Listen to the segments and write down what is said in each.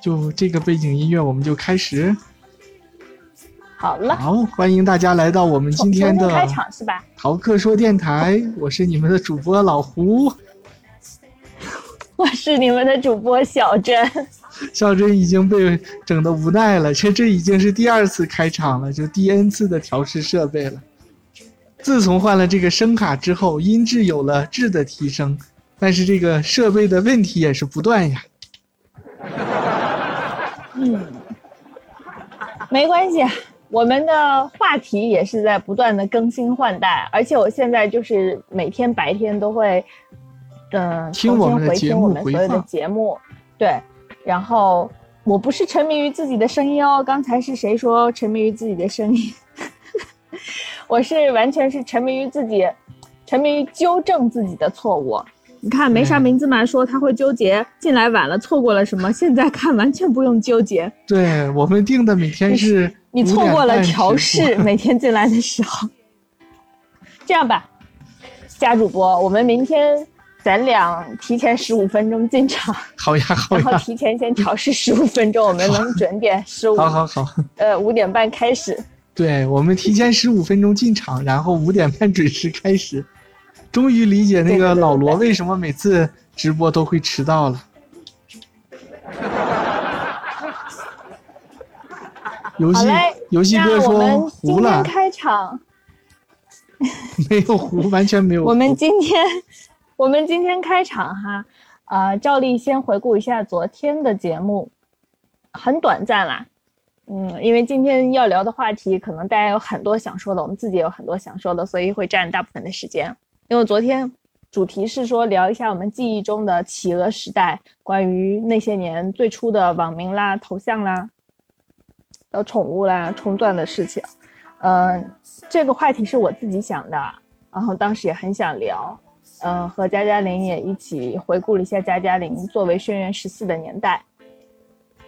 就这个背景音乐，我们就开始。好了，好，欢迎大家来到我们今天的开场是吧？逃课说电台，我是你们的主播老胡，我是你们的主播小珍。小珍已经被整的无奈了，这这已经是第二次开场了，就第 N 次的调试设备了。自从换了这个声卡之后，音质有了质的提升，但是这个设备的问题也是不断呀。嗯，没关系。我们的话题也是在不断的更新换代，而且我现在就是每天白天都会，嗯，听我们回听我们所有的节目，对。然后我不是沉迷于自己的声音哦，刚才是谁说沉迷于自己的声音？我是完全是沉迷于自己，沉迷于纠正自己的错误。你看没啥名字嘛，说他会纠结进来晚了错过了什么，现在看完全不用纠结。对我们定的每天是。你错过了调试，每天进来的时候。这样吧，佳主播，我们明天咱俩提前十五分钟进场。好呀，好呀。然后提前先调试十五分钟，我们能准点十五。好好好。呃，五点半开始。对，我们提前十五分钟进场，然后五点半准时开始。终于理解那个老罗为什么每次直播都会迟到了。游戏游戏哥说糊了。开场 没有糊，完全没有。我们今天 我们今天开场哈，呃，照例先回顾一下昨天的节目，很短暂啦。嗯，因为今天要聊的话题可能大家有很多想说的，我们自己也有很多想说的，所以会占大部分的时间。因为昨天主题是说聊一下我们记忆中的企鹅时代，关于那些年最初的网名啦、头像啦。到宠物啦、冲钻的事情，嗯，这个话题是我自己想的，然后当时也很想聊，嗯，和佳佳玲也一起回顾了一下佳佳玲作为轩辕十四的年代，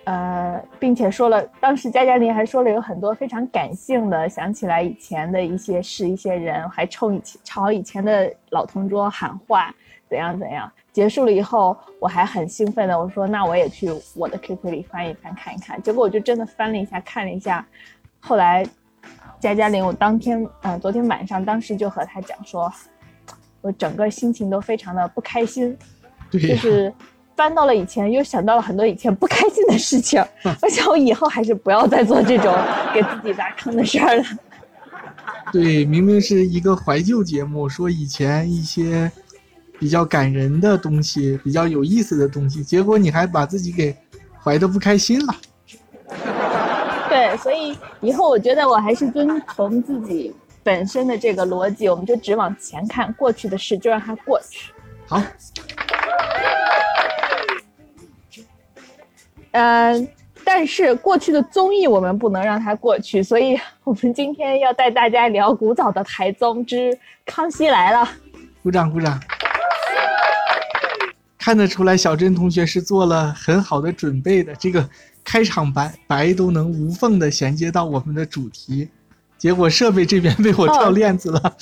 呃，并且说了，当时佳佳林还说了有很多非常感性的，想起来以前的一些事、一些人，还冲以前朝以前的老同桌喊话，怎样怎样。结束了以后，我还很兴奋的，我说那我也去我的 QQ 里翻一翻看一看。结果我就真的翻了一下，看了一下。后来，佳佳林，我当天，嗯，昨天晚上，当时就和他讲说，我整个心情都非常的不开心，就是翻到了以前，又想到了很多以前不开心的事情。我想我以后还是不要再做这种给自己挖坑的事儿了。对，明明是一个怀旧节目，说以前一些。比较感人的东西，比较有意思的东西，结果你还把自己给怀的不开心了。对，所以以后我觉得我还是遵从自己本身的这个逻辑，我们就只往前看，过去的事就让它过去。好。嗯，但是过去的综艺我们不能让它过去，所以我们今天要带大家聊古早的台综之《康熙来了》。鼓掌，鼓掌。看得出来，小珍同学是做了很好的准备的。这个开场白白都能无缝的衔接到我们的主题，结果设备这边被我掉链子了。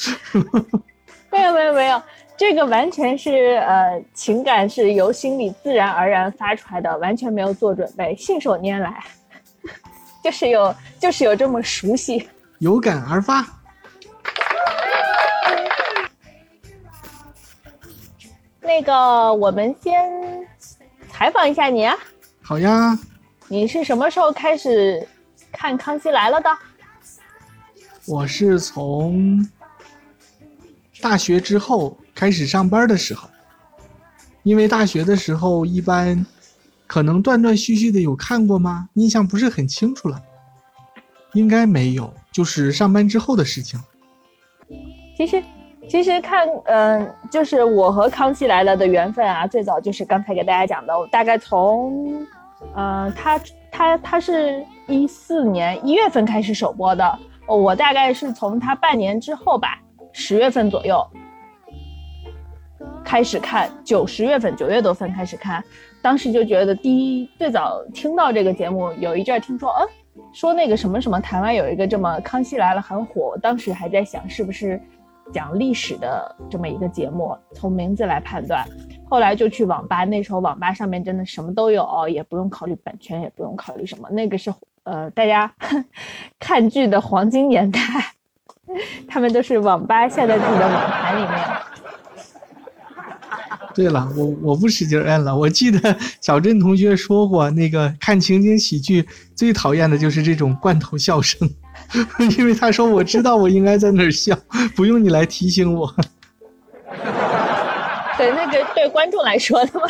没有没有没有，这个完全是呃情感是由心里自然而然发出来的，完全没有做准备，信手拈来，就是有就是有这么熟悉，有感而发。那个，我们先采访一下你啊。好呀。你是什么时候开始看《康熙来了》的？我是从大学之后开始上班的时候，因为大学的时候一般可能断断续续的有看过吗？印象不是很清楚了，应该没有，就是上班之后的事情。其实。其实看，嗯，就是我和康熙来了的缘分啊，最早就是刚才给大家讲的，我大概从，嗯，他他他是一四年一月份开始首播的，我大概是从他半年之后吧，十月份左右开始看，九十月份九月多份开始看，当时就觉得第一最早听到这个节目，有一阵听说，嗯，说那个什么什么台湾有一个这么康熙来了很火，当时还在想是不是。讲历史的这么一个节目，从名字来判断。后来就去网吧，那时候网吧上面真的什么都有，也不用考虑版权，也不用考虑什么，那个是呃大家 看剧的黄金年代，他们都是网吧下在自己的网盘里面。对了，我我不使劲摁了。我记得小镇同学说过，那个看情景喜剧最讨厌的就是这种罐头笑声，因为他说我知道我应该在哪儿笑，不用你来提醒我。对，那个对观众来说的嘛。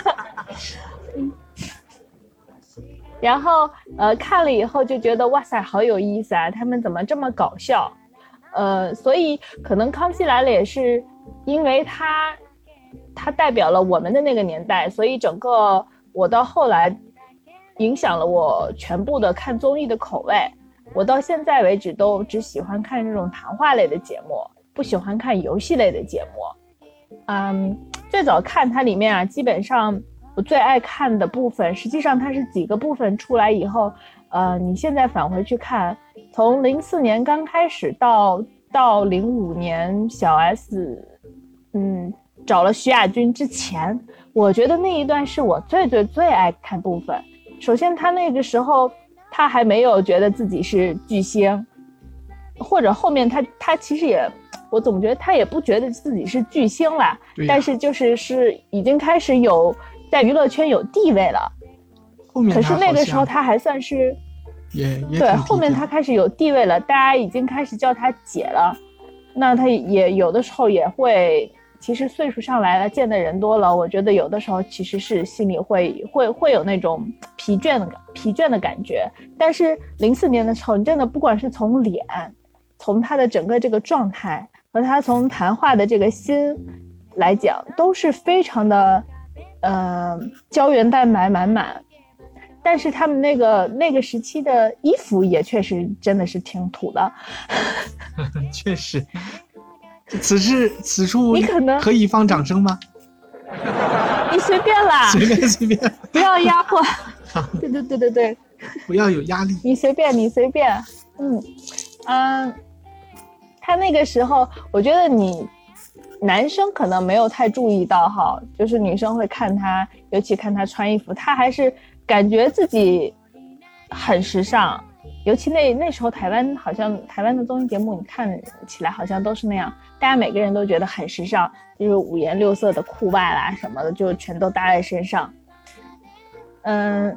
然后呃看了以后就觉得哇塞好有意思啊，他们怎么这么搞笑？呃，所以可能康熙来了也是因为他。它代表了我们的那个年代，所以整个我到后来影响了我全部的看综艺的口味。我到现在为止都只喜欢看这种谈话类的节目，不喜欢看游戏类的节目。嗯，最早看它里面啊，基本上我最爱看的部分，实际上它是几个部分出来以后，呃，你现在返回去看，从零四年刚开始到到零五年小 S，嗯。找了徐亚军之前，我觉得那一段是我最最最爱看部分。首先，他那个时候他还没有觉得自己是巨星，或者后面他他其实也，我总觉得他也不觉得自己是巨星了。但是就是是已经开始有在娱乐圈有地位了。后面可是那个时候他还算是，也也对，后面他开始有地位了，大家已经开始叫他姐了。那他也有的时候也会。其实岁数上来了，见的人多了，我觉得有的时候其实是心里会会会有那种疲倦的感疲倦的感觉。但是零四年的时候，你真的不管是从脸，从他的整个这个状态和他从谈话的这个心来讲，都是非常的，呃，胶原蛋白满满。但是他们那个那个时期的衣服也确实真的是挺土的，确实。此事此处你可能可以放掌声吗？你随便啦，随便随便，不要压迫。对对对对对，不要有压力。你随便你随便，嗯嗯，他那个时候，我觉得你男生可能没有太注意到哈，就是女生会看他，尤其看他穿衣服，他还是感觉自己很时尚。尤其那那时候台湾好像台湾的综艺节目，你看起来好像都是那样，大家每个人都觉得很时尚，就是五颜六色的裤袜啦什么的，就全都搭在身上。嗯，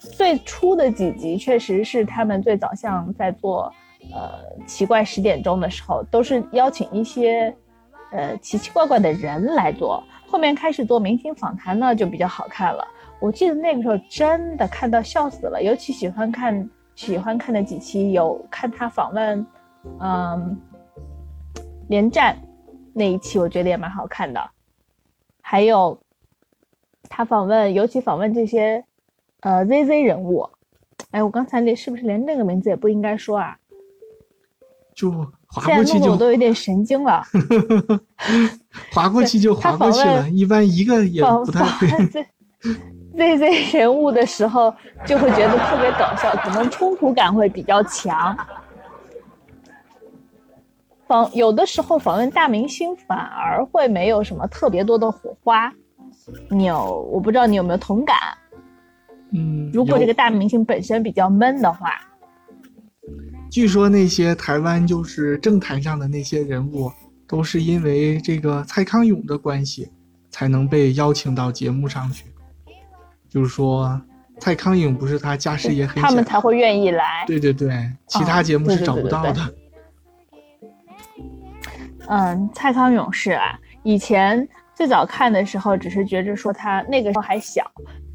最初的几集确实是他们最早像在做呃奇怪十点钟的时候，都是邀请一些呃奇奇怪怪的人来做，后面开始做明星访谈呢就比较好看了。我记得那个时候真的看到笑死了，尤其喜欢看。喜欢看的几期有看他访问，嗯，连战那一期，我觉得也蛮好看的。还有他访问，尤其访问这些呃 ZZ 人物。哎，我刚才那是不是连那个名字也不应该说啊？就划过去就。我都有点神经了。划过去就划过去了，一般一个也不太会。ZZ 人物的时候，就会觉得特别搞笑，可能冲突感会比较强。访有的时候访问大明星，反而会没有什么特别多的火花。你有，我不知道你有没有同感？嗯，如果这个大明星本身比较闷的话，据说那些台湾就是政坛上的那些人物，都是因为这个蔡康永的关系，才能被邀请到节目上去。就是说，蔡康永不是他家世也很，他们才会愿意来。对对对，其他节目是找不到的。嗯，蔡康永是啊，以前最早看的时候，只是觉着说他那个时候还小，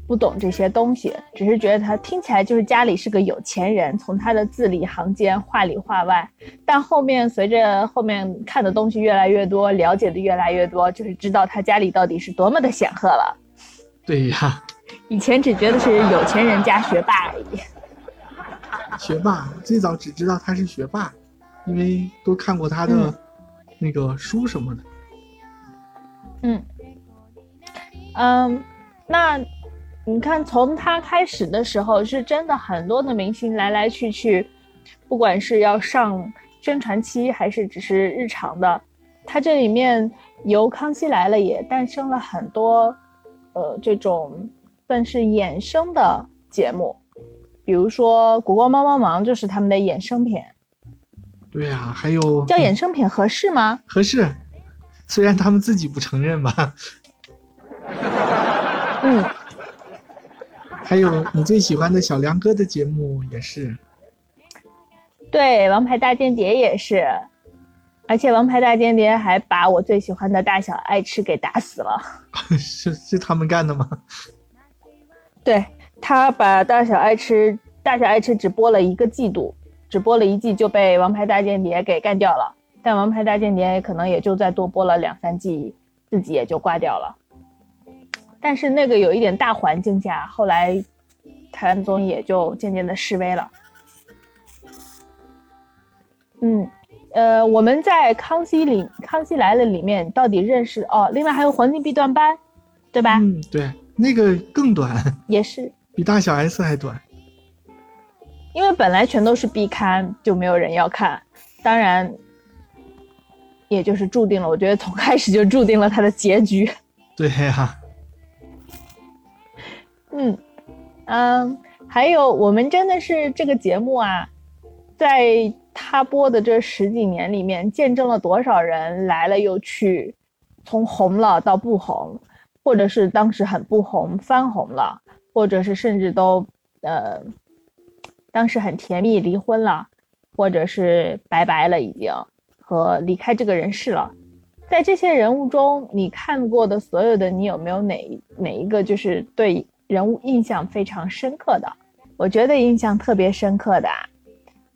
不懂这些东西，只是觉得他听起来就是家里是个有钱人，从他的字里行间、话里话外。但后面随着后面看的东西越来越多，了解的越来越多，就是知道他家里到底是多么的显赫了。对呀。以前只觉得是有钱人家学霸而已。学霸最早只知道他是学霸，因为都看过他的那个书什么的。嗯嗯，那你看从他开始的时候，是真的很多的明星来来去去，不管是要上宣传期还是只是日常的，他这里面由《康熙来了》也诞生了很多，呃，这种算是衍生的节目，比如说《国光帮帮忙》就是他们的衍生品。对呀，还有叫衍生品合适吗？合适，虽然他们自己不承认吧。嗯。还有你最喜欢的小梁哥的节目也是。对，《王牌大间谍》也是，而且《王牌大间谍》还把我最喜欢的大小爱吃给打死了。是是他们干的吗？对他把大小爱吃，大小爱吃只播了一个季度。只播了一季就被《王牌大间谍》给干掉了，但《王牌大间谍》可能也就再多播了两三季，自己也就挂掉了。但是那个有一点大环境下，后来台湾综艺也就渐渐的式微了。嗯，呃，我们在《康熙里康熙来了》里面到底认识哦，另外还有《黄金 B 段班》，对吧？嗯，对，那个更短，也是比大小 S 还短。因为本来全都是必看，就没有人要看，当然，也就是注定了。我觉得从开始就注定了它的结局。对呀。嗯嗯，还有我们真的是这个节目啊，在他播的这十几年里面，见证了多少人来了又去，从红了到不红，或者是当时很不红翻红了，或者是甚至都呃。当时很甜蜜，离婚了，或者是拜拜了，已经和离开这个人世了。在这些人物中，你看过的所有的，你有没有哪哪一个就是对人物印象非常深刻的？我觉得印象特别深刻的，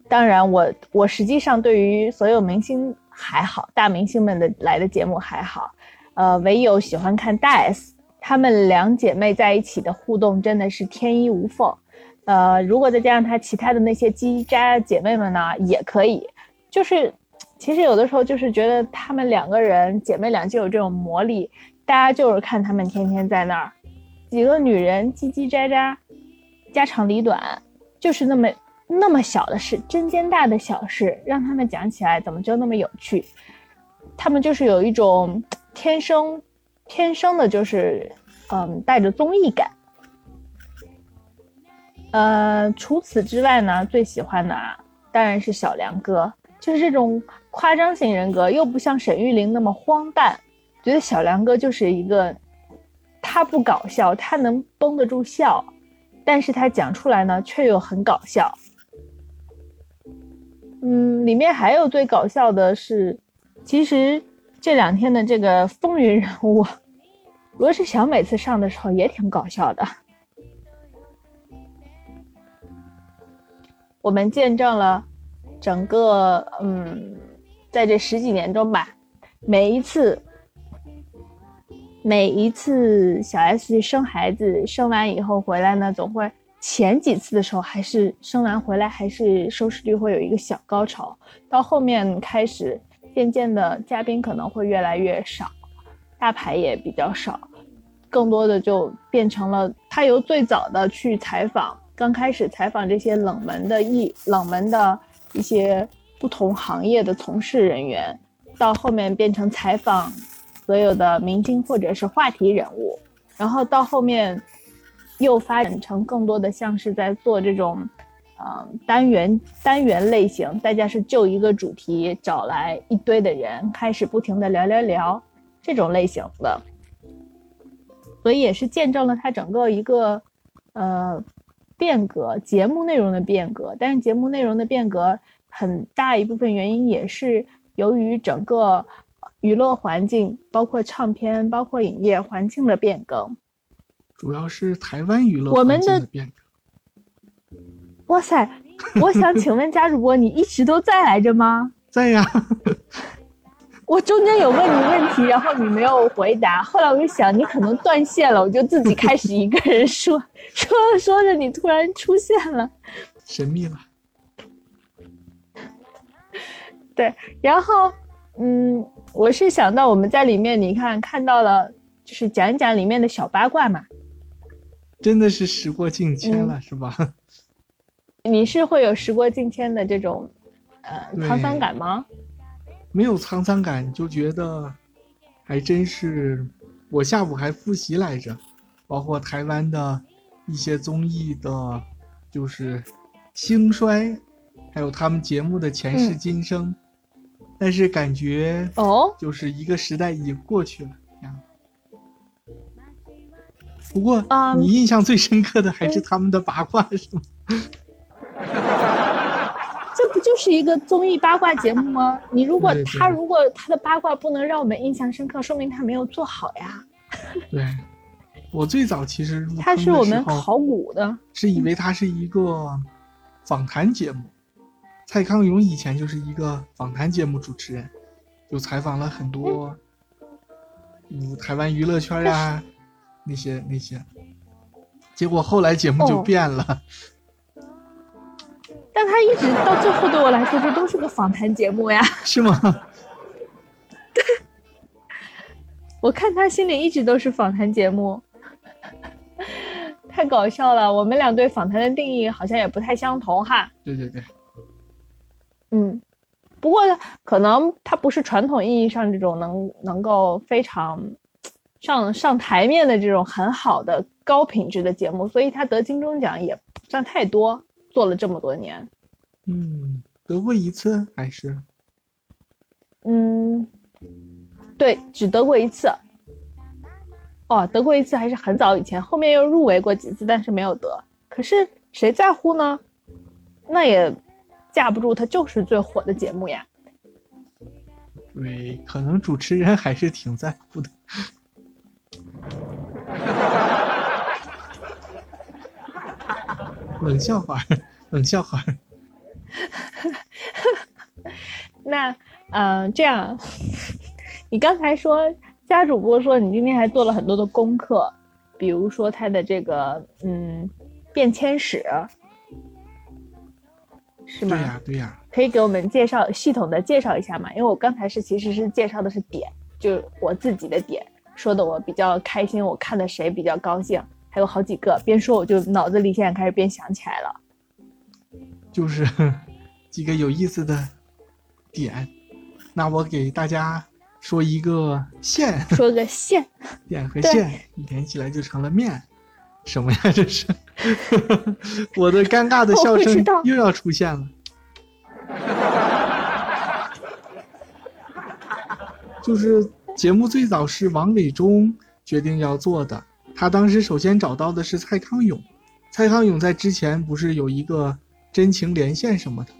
当然我我实际上对于所有明星还好，大明星们的来的节目还好，呃，唯有喜欢看大 S，她们两姐妹在一起的互动真的是天衣无缝。呃，如果再加上她其他的那些叽叽喳喳姐妹们呢，也可以。就是，其实有的时候就是觉得她们两个人姐妹俩就有这种魔力，大家就是看她们天天在那儿，几个女人叽叽喳喳，家长里短，就是那么那么小的事，针尖大的小事，让他们讲起来怎么就那么有趣？他们就是有一种天生天生的，就是嗯，带着综艺感。呃，除此之外呢，最喜欢的啊，当然是小梁哥，就是这种夸张型人格，又不像沈玉琳那么荒诞。觉得小梁哥就是一个，他不搞笑，他能绷得住笑，但是他讲出来呢，却又很搞笑。嗯，里面还有最搞笑的是，其实这两天的这个风云人物，罗志祥每次上的时候也挺搞笑的。我们见证了整个嗯，在这十几年中吧，每一次每一次小 S 去生孩子，生完以后回来呢，总会前几次的时候还是生完回来还是收视率会有一个小高潮，到后面开始渐渐的嘉宾可能会越来越少，大牌也比较少，更多的就变成了他由最早的去采访。刚开始采访这些冷门的艺冷门的一些不同行业的从事人员，到后面变成采访所有的明星或者是话题人物，然后到后面又发展成更多的像是在做这种，嗯单元单元类型，大家是就一个主题找来一堆的人，开始不停的聊聊聊这种类型的，所以也是见证了它整个一个，呃。变革节目内容的变革，但是节目内容的变革很大一部分原因也是由于整个娱乐环境，包括唱片、包括影业环境的变更。主要是台湾娱乐我们的变革。哇塞！我想请问贾主播，你一直都在来着吗？在呀。我中间有问你问题，然后你没有回答。后来我就想你可能断线了，我就自己开始一个人说，说着说着你突然出现了，神秘了。对，然后嗯，我是想到我们在里面，你看看到了，就是讲一讲里面的小八卦嘛。真的是时过境迁了，是吧？你是会有时过境迁的这种呃沧桑感吗？没有沧桑感，就觉得还真是。我下午还复习来着，包括台湾的一些综艺的，就是兴衰，还有他们节目的前世今生。但是感觉哦，就是一个时代已经过去了呀。不过你印象最深刻的还是他们的八卦，是吗？这不就是一个综艺八卦节目吗？你如果他如果他的八卦不能让我们印象深刻，说明他没有做好呀。对，我最早其实他是我们考古的，是以为他是一个访谈节目。蔡康永以前就是一个访谈节目主持人，就采访了很多，嗯，台湾娱乐圈呀，那些那些。结果后来节目就变了。但他一直到最后对我来说，这都是个访谈节目呀。是吗？对，我看他心里一直都是访谈节目，太搞笑了。我们俩对访谈的定义好像也不太相同哈。对对对。嗯，不过可能他不是传统意义上这种能能够非常上上台面的这种很好的高品质的节目，所以他得金钟奖也不算太多。做了这么多年，嗯，得过一次还是？嗯，对，只得过一次。哦，得过一次还是很早以前，后面又入围过几次，但是没有得。可是谁在乎呢？那也。架不住它就是最火的节目呀。对，可能主持人还是挺在乎的。冷笑话，冷笑话。那，嗯，这样，你刚才说家主播说你今天还做了很多的功课，比如说他的这个嗯变迁史。是吗？对呀，对呀，可以给我们介绍系统的介绍一下吗？因为我刚才是其实是介绍的是点，就我自己的点，说的我比较开心，我看的谁比较高兴，还有好几个，边说我就脑子里现在开始边想起来了，就是 几个有意思的点，那我给大家说一个线，说个线，点和线连起来就成了面，什么呀这是？我的尴尬的笑声又要出现了。就是节目最早是王伟忠决定要做的，他当时首先找到的是蔡康永，蔡康永在之前不是有一个真情连线什么的。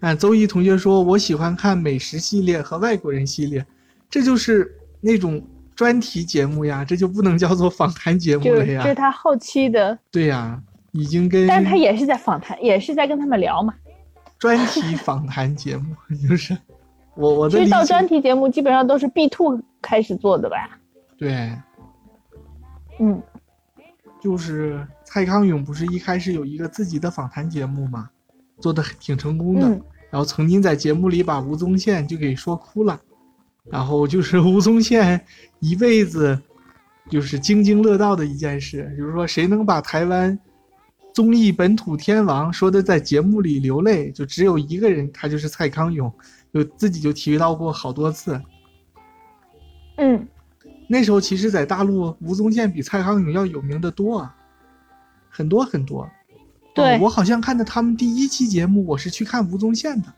啊，邹毅同学说，我喜欢看美食系列和外国人系列，这就是那种。专题节目呀，这就不能叫做访谈节目了呀。这是他后期的。对呀，已经跟。但他也是在访谈，也是在跟他们聊嘛。专题访谈节目 就是我我的。其实到专题节目基本上都是 B two 开始做的吧。对。嗯。就是蔡康永不是一开始有一个自己的访谈节目嘛，做的挺成功的，然后曾经在节目里把吴宗宪就给说哭了。然后就是吴宗宪一辈子就是津津乐道的一件事，就是说谁能把台湾综艺本土天王说的在节目里流泪，就只有一个人，他就是蔡康永，就自己就提到过好多次。嗯，那时候其实，在大陆，吴宗宪比蔡康永要有名的多啊，很多很多。对，我好像看的他们第一期节目，我是去看吴宗宪的，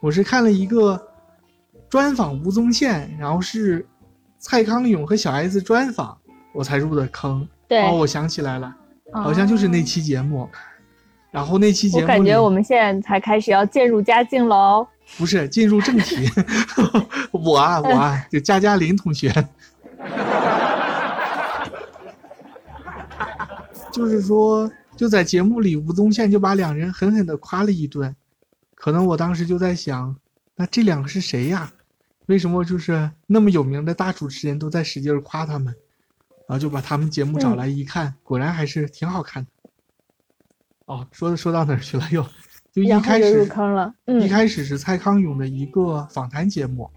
我是看了一个。专访吴宗宪，然后是蔡康永和小 S 专访，我才入的坑。对，哦，我想起来了，好像就是那期节目。然后那期节目，我感觉我们现在才开始要渐入佳境喽。不是进入正题，我啊我啊，就加加林同学，就是说就在节目里，吴宗宪就把两人狠狠的夸了一顿。可能我当时就在想，那这两个是谁呀？为什么就是那么有名的大主持人都在使劲夸他们，然后就把他们节目找来一看，果然还是挺好看的。哦，说说到哪儿去了？又就一开始入坑了。一开始是蔡康永的一个访谈节目，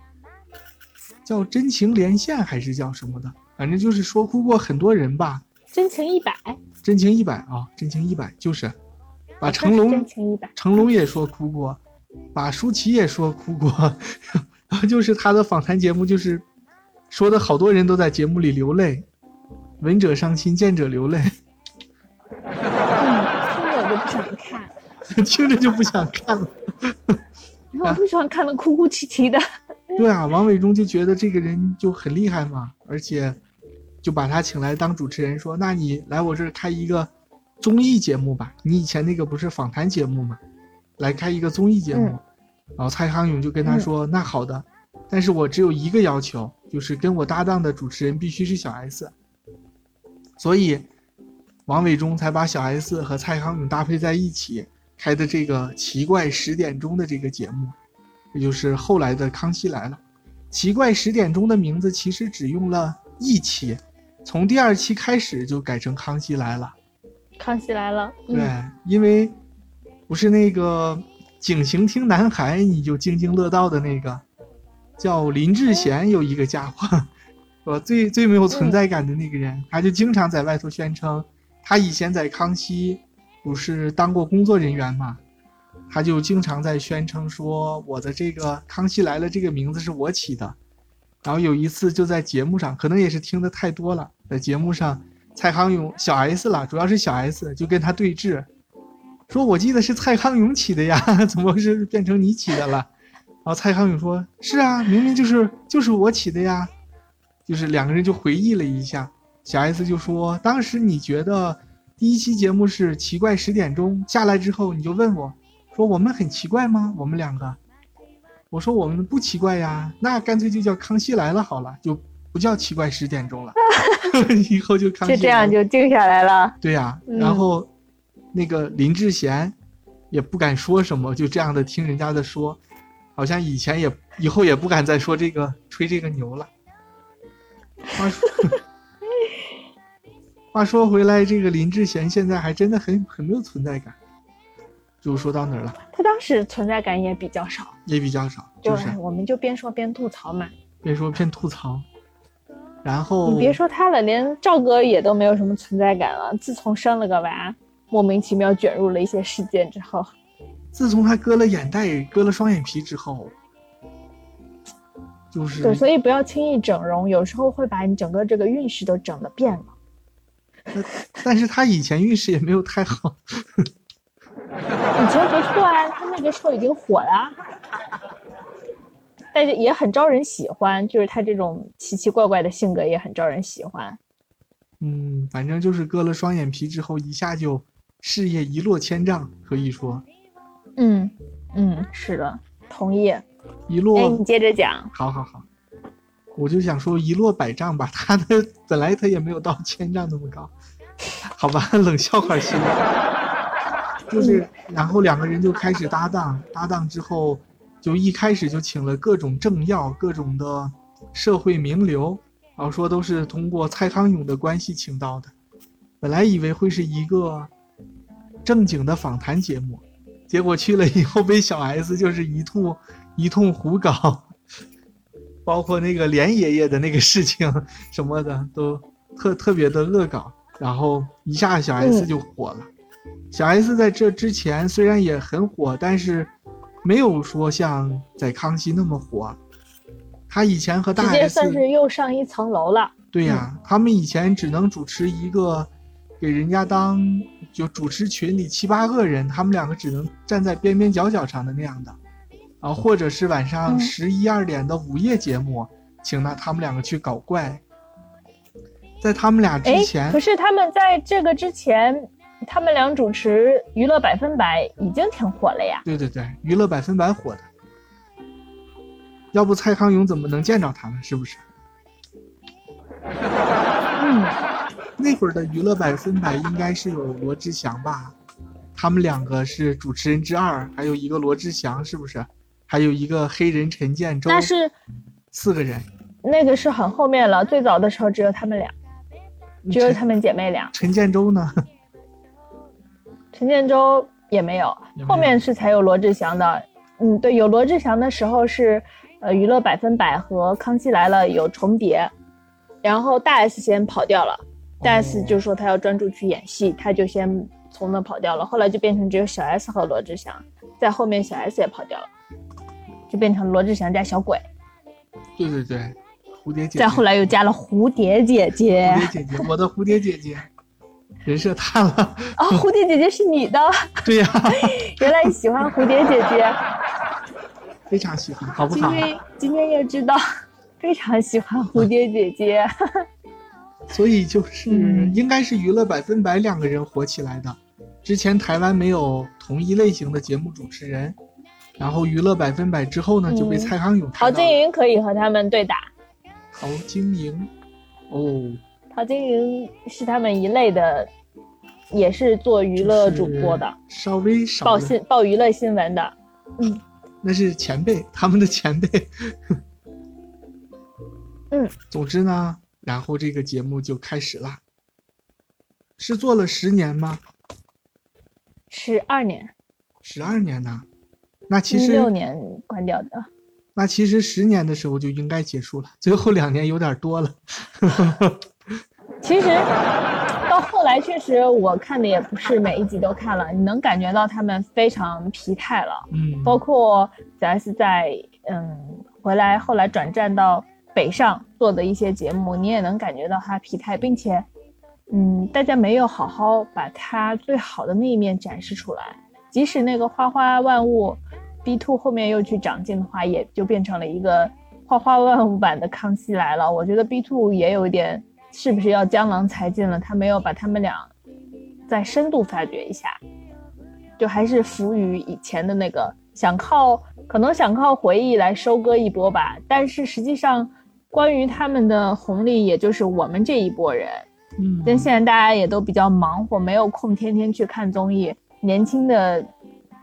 叫《真情连线》还是叫什么的？反正就是说哭过很多人吧。真情一百。真情一百啊！真情一百就是把成龙，成龙也说哭过，把舒淇也说哭过。然后就是他的访谈节目，就是说的好多人都在节目里流泪，闻者伤心，见者流泪。嗯，听着就不想看，听着就不想看了。我不喜欢看的哭哭啼啼的。对啊，王伟忠就觉得这个人就很厉害嘛，而且就把他请来当主持人，说：“那你来我这儿开一个综艺节目吧，你以前那个不是访谈节目嘛？来开一个综艺节目。嗯然后蔡康永就跟他说：“那好的，但是我只有一个要求，就是跟我搭档的主持人必须是小 S。”所以，王伟忠才把小 S 和蔡康永搭配在一起开的这个奇怪十点钟的这个节目，这就是后来的《康熙来了》。奇怪十点钟的名字其实只用了一期，从第二期开始就改成《康熙来了》。康熙来了，嗯、对，因为不是那个警行厅男孩，你就津津乐道的那个，叫林志贤，有一个家伙，是吧？最最没有存在感的那个人，他就经常在外头宣称，他以前在康熙不是当过工作人员嘛，他就经常在宣称说我的这个《康熙来了》这个名字是我起的。然后有一次就在节目上，可能也是听的太多了，在节目上，蔡康永小 S 了，主要是小 S 就跟他对峙，说我记得是蔡康永起的呀，怎么是变成你起的了？然后蔡康永说：“是啊，明明就是就是我起的呀。”就是两个人就回忆了一下，小 S 就说：“当时你觉得第一期节目是奇怪十点钟下来之后，你就问我，说我们很奇怪吗？我们两个？我说我们不奇怪呀，那干脆就叫康熙来了好了，就不叫奇怪十点钟了，以后就康熙。就这样就定下来了。对呀、嗯然后那个林志贤也不敢说什么，就这样的听人家的说，好像以前也以后也不敢再说这个吹这个牛了。话说，话说回来，这个林志贤现在还真的很很没有存在感。就说到哪儿了？他当时存在感也比较少，也比较少，就就是我们就边说边吐槽嘛。边说边吐槽，然后你别说他了，连赵哥也都没有什么存在感了。自从生了个娃，莫名其妙卷入了一些事件之后，自从他割了眼袋、割了双眼皮之后，就是对，所以不要轻易整容，有时候会把你整个这个运势都整的变了。但是他以前运势也没有太好，以前不错啊，他那个时候已经火了，但是也很招人喜欢，就是他这种奇奇怪怪的性格也很招人喜欢。嗯，反正就是割了双眼皮之后，一下就事业一落千丈，可以说嗯嗯，是的，同意。哎，一落你接着讲。好好好，我就想说一落百丈吧，他的本来他也没有到千丈那么高，好吧，冷笑话系列，就是然后两个人就开始搭档，搭档之后就一开始就请了各种政要、各种的社会名流，然后说都是通过蔡康永的关系请到的，本来以为会是一个正经的访谈节目，结果去了以后被小 S 就是一通一通胡搞。包括那个连爷爷的那个事情什么的，都特特别的恶搞，然后一下小 S 就火了。小 S 在这之前虽然也很火，但是没有说像在康熙那么火。他以前和大直接 S 算是又上一层楼了。对呀、他们以前只能主持一个，给人家当就主持群里七八个人，他们两个只能站在边边角角上的那样的，啊，或者是晚上嗯十一二点的午夜节目，请那他们两个去搞怪。在他们俩之哎，前可，是他们在这个之前，他们俩主持《娱乐百分百》已经挺火了呀。对对对，娱乐百分百火的，要不蔡康永怎么能见着他呢？是不是？嗯，那会儿的娱乐百分百应该是有罗志祥吧，他们两个是主持人之二，还有一个罗志祥，是不是？还有一个黑人陈建州，但是四个人。那个是很后面了，最早的时候只有他们俩，只有他们姐妹俩，陈建州呢？陈建州也没有后面是才有罗志祥的。嗯，对，有罗志祥的时候是，呃，娱乐百分百和康熙来了有重叠，然后大 S 先跑掉了，大 S 哦就说他要专注去演戏，他就先从那跑掉了，后来就变成只有小 S 和罗志祥，在后面小 S 也跑掉了，就变成罗志祥加小鬼。对对对，蝴蝶姐姐。再后来又加了蝴蝶姐姐。蝴蝶姐姐，我的蝴蝶姐姐，人设塌了。哦，蝴蝶姐姐是你的？对呀。原来喜欢蝴蝶姐姐，非常喜欢，好不好？今天今天又知道，非常喜欢蝴蝶姐姐。所以就是应该是娱乐百分百两个人火起来的。之前台湾没有同一类型的节目主持人，然后娱乐百分百之后呢，就被蔡康永。陶晶莹可以和他们对打。陶晶莹，哦，陶晶莹是他们一类的，也是做娱乐主播的，稍微少报新报娱乐新闻的。嗯，那是前辈，他们的前辈。嗯，总之呢。然后这个节目就开始了，是做了十年吗？十二年，十二年呢？那其实六年关掉的。那其实十年的时候就应该结束了，最后两年有点多了。其实到后来确实我看的也不是每一集都看了，你能感觉到他们非常疲态了。嗯，包括咱是在嗯回来后来转战到。北上做的一些节目，你也能感觉到他疲态，并且，嗯，大家没有好好把他最好的那一面展示出来。即使那个花花万物，B two 后面又去长进的话，也就变成了一个花花万物版的康熙来了。我觉得 B two 也有一点，是不是要江郎才尽了？他没有把他们俩再深度发掘一下，就还是浮于以前的那个，想靠可能想靠回忆来收割一波吧。但是实际上。关于他们的红利，也就是我们这一波人，嗯，但现在大家也都比较忙活，没有空天天去看综艺。年轻的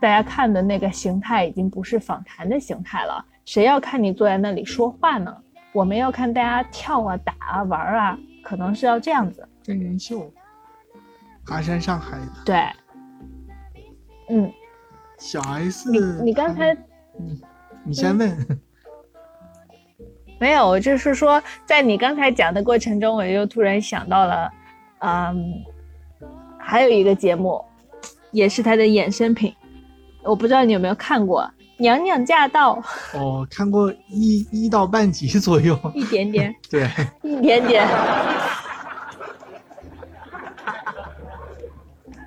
大家看的那个形态已经不是访谈的形态了，谁要看你坐在那里说话呢？我们要看大家跳啊、打啊、玩啊，可能是要这样子。真人秀，爬山上海的。对，嗯，小 S，你你刚才，嗯，你先问。没有，就是说，在你刚才讲的过程中，我就突然想到了，嗯，还有一个节目，也是它的衍生品，我不知道你有没有看过《娘娘驾到》。哦，看过一一到半集左右，一点点，对，一点点。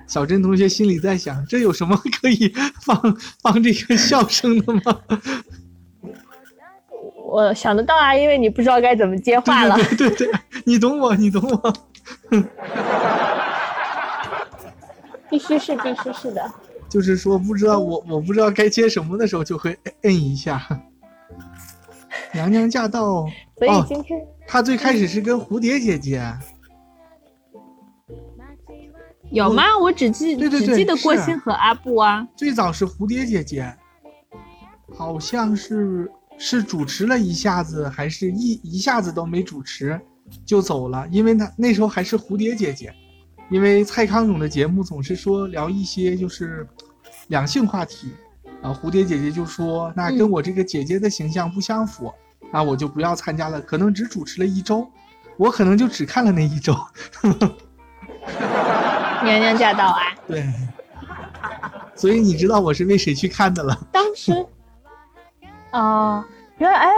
小珍同学心里在想：这有什么可以放放这个笑声的吗？我想得到啊，因为你不知道该怎么接话了。对对对，你懂我，你懂我。必须是，必须是的。就是说，不知道我我不知道该接什么的时候，就会摁一下。娘娘驾到。所以今天他最开始是跟蝴蝶姐姐。有吗？我只记只记得郭鑫和阿布啊。最早是蝴蝶姐姐，好像是。是主持了一下子，还是一一下子都没主持就走了？因为他那时候还是蝴蝶姐姐，因为蔡康永的节目总是说聊一些就是两性话题，啊，蝴蝶姐姐就说那跟我这个姐姐的形象不相符，那我就不要参加了。可能只主持了一周，我可能就只看了那一周。娘娘驾到啊！对，所以你知道我是为谁去看的了？当时。啊，原来哎，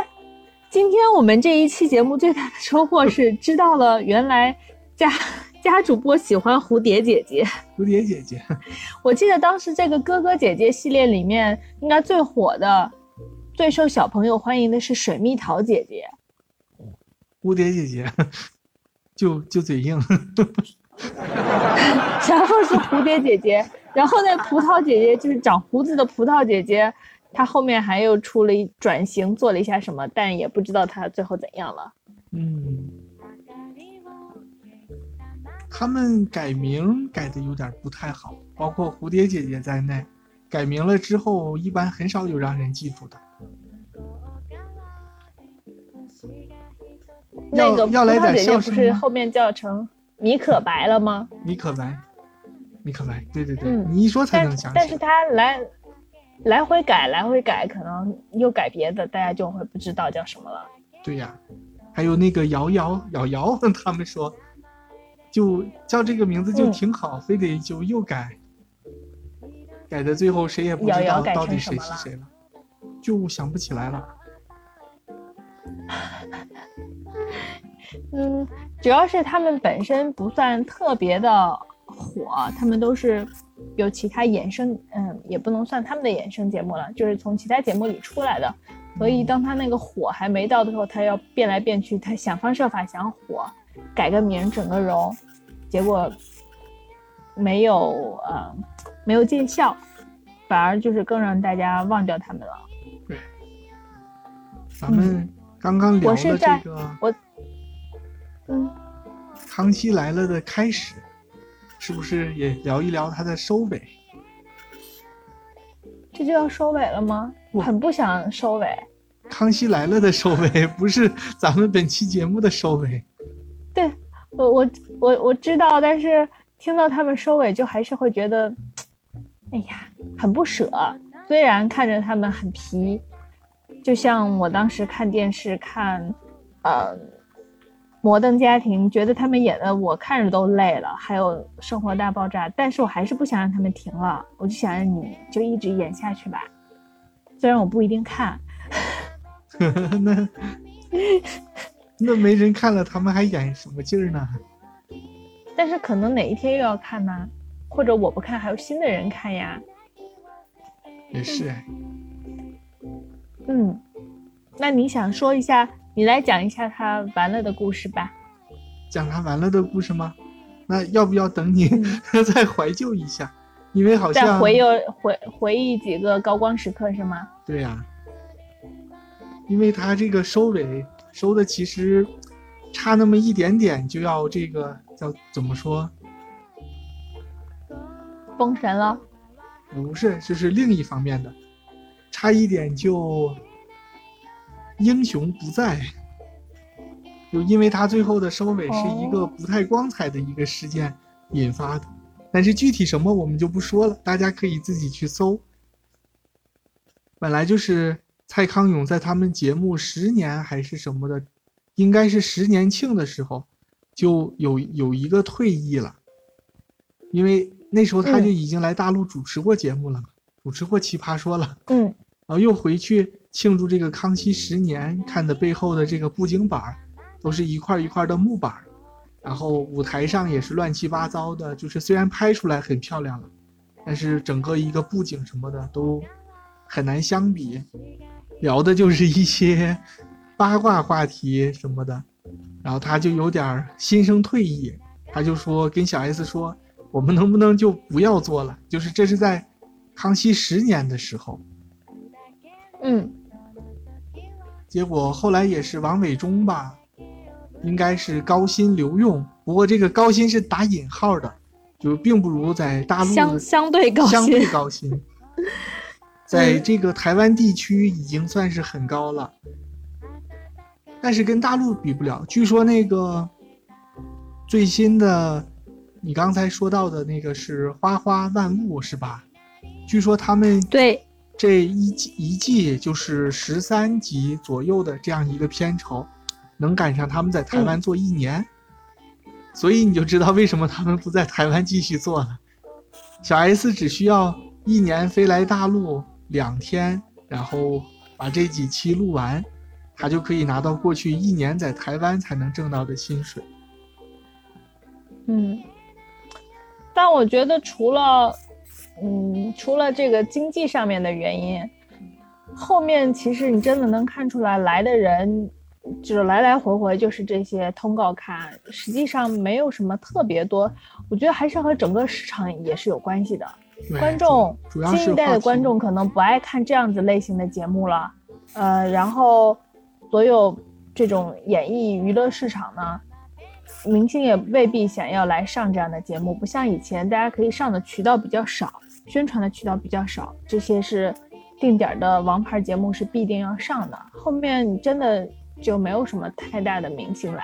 今天我们这一期节目最大的收获是知道了，原来家家主播喜欢蝴蝶姐姐。蝴蝶姐姐，我记得当时这个哥哥姐姐系列里面，应该最火的、最受小朋友欢迎的是水蜜桃姐姐。蝴蝶姐姐，就就嘴硬。然后是蝴蝶姐姐，然后那葡萄姐姐就是长胡子的葡萄姐姐。她后面还又出了一转型，做了一下什么，但也不知道她最后怎样了。嗯，他们改名改的有点不太好，包括蝴蝶姐姐在内，改名了之后，一般很少有让人记住的。那个要来点姐姐不是后面叫成米可白了吗？米可白，米可白，对对对，你一说才能想起。但是他来。来回改，来回改，可能又改别的，大家就会不知道叫什么了。对呀，还有那个瑶瑶，瑶瑶，他们说，就叫这个名字就挺好，非得就又改，改的最后谁也不知道到底谁是谁了，就想不起来了。嗯，主要是他们本身不算特别的火，他们都是有其他衍生，嗯，也不能算他们的衍生节目了，就是从其他节目里出来的。所以当他那个火还没到的时候，他要变来变去，他想方设法想火，改个名，整个容，结果没有呃没有见效，反而就是更让大家忘掉他们了。对，咱们刚刚聊的在这个我嗯。《康熙来了》的开始，是不是也聊一聊它的收尾？这就要收尾了吗？不很不想收尾。《康熙来了》的收尾，不是咱们本期节目的收尾。对我，我我我知道，但是听到他们收尾，就还是会觉得，哎呀，很不舍。虽然看着他们很皮，就像我当时看电视看，呃，《摩登家庭》，觉得他们演的我看着都累了，还有《生活大爆炸》，但是我还是不想让他们停了，我就想让你就一直演下去吧。虽然我不一定看，那 那没人看了，他们还演什么劲儿呢？但是可能哪一天又要看呢？或者我不看，还有新的人看呀。也是哎，嗯，那你想说一下，你来讲一下他完了的故事吧。讲他完了的故事吗？那要不要等你嗯 再怀旧一下？因为好再像回忆回回忆几个高光时刻是吗？对呀、因为他这个收尾收的其实差那么一点点，就要这个叫怎么说？封神了。不是，这是另一方面的，差一点就英雄不在，就因为他最后的收尾是一个哦不太光彩的一个事件引发的，但是具体什么我们就不说了，大家可以自己去搜。本来就是蔡康永在他们节目十年还是什么的，应该是十年庆的时候，就有有一个退役了，因为那时候他就嗯已经来大陆主持过节目了嘛，主持过《奇葩说》了，嗯。然后又回去庆祝这个康熙十年，看的背后的这个布景板儿，都是一块一块的木板儿，然后舞台上也是乱七八糟的，就是虽然拍出来很漂亮了，但是整个一个布景什么的都很难相比，聊的就是一些八卦话题什么的，然后他就有点心生退意，他就说跟小 S 说，我们能不能就不要做了？就是这是在康熙十年的时候。嗯结果后来也是王伟忠吧，应该是高薪留用，不过这个高薪是打引号的，就并不如在大陆相相对高相对。高薪，在这个台湾地区已经算是很高了，但是跟大陆比不了。据说那个最新的，你刚才说到的那个是《花花万物》是吧？据说他们对，这一季一季就是十三集左右的这样一个片酬，能赶上他们在台湾做一年，所以你就知道为什么他们不在台湾继续做了。小 S 只需要一年飞来大陆两天，然后把这几期录完，他就可以拿到过去一年在台湾才能挣到的薪水。嗯，但我觉得除了，嗯，除了这个经济上面的原因，后面其实你真的能看出来，来的人就是来来回回就是这些通告看，实际上没有什么特别多。我觉得还是和整个市场也是有关系的。对观众新一代的观众可能不爱看这样子类型的节目了，呃，然后所有这种演艺娱乐市场呢，明星也未必想要来上这样的节目，不像以前大家可以上的渠道比较少，宣传的渠道比较少，这些是定点的王牌节目是必定要上的，后面真的就没有什么太大的明星来，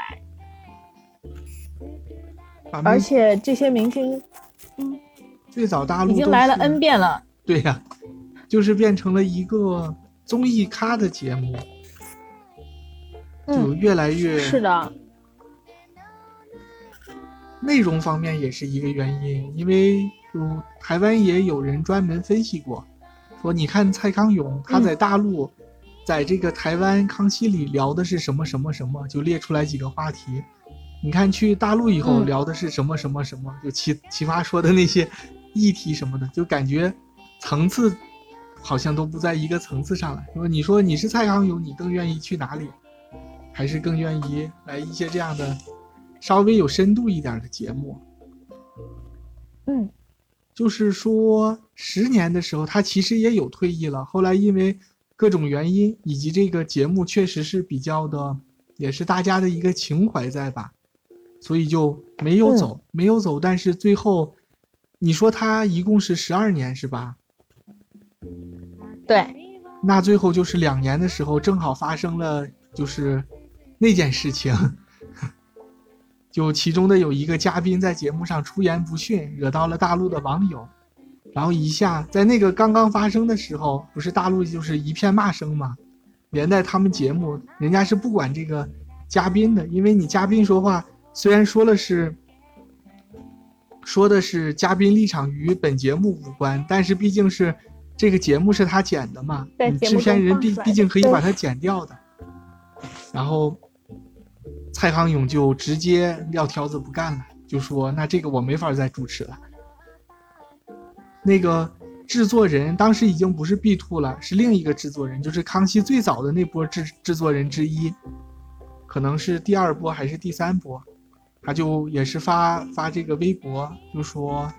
而且这些明星最早大陆都已经来了 N 遍了。对呀、就是变成了一个综艺咖的节目，就嗯，越来越是的，内容方面也是一个原因，因为就台湾也有人专门分析过，说你看蔡康永他在大陆在这个台湾康熙里聊的是什么什么什么，就列出来几个话题。你看去大陆以后嗯聊的是什么什么什么，就奇奇葩说的那些议题什么的，就感觉层次好像都不在一个层次上了。说你说你是蔡康永，你更愿意去哪里？还是更愿意来一些这样的稍微有深度一点的节目？嗯就是说，十年的时候，他其实也有退役了。后来因为各种原因，以及这个节目确实是比较的，也是大家的一个情怀在吧，所以就没有走，没有走。但是最后，你说他一共是十二年是吧？对，那最后就是两年的时候，正好发生了就是那件事情，就其中的有一个嘉宾在节目上出言不逊，惹到了大陆的网友，然后一下在那个刚刚发生的时候，不是大陆就是一片骂声嘛，连带他们节目人家是不管这个嘉宾的，因为你嘉宾说话虽然说了是。说的是嘉宾立场与本节目无关，但是毕竟是这个节目是他剪的嘛，你制片人毕毕竟可以把它剪掉的。然后蔡康永就直接撂挑子不干了，就说那这个我没法再主持了。那个制作人当时已经不是 B two 了，是另一个制作人，就是康熙最早的那波制制作人之一，可能是第二波还是第三波，他就也是发发这个微博，就说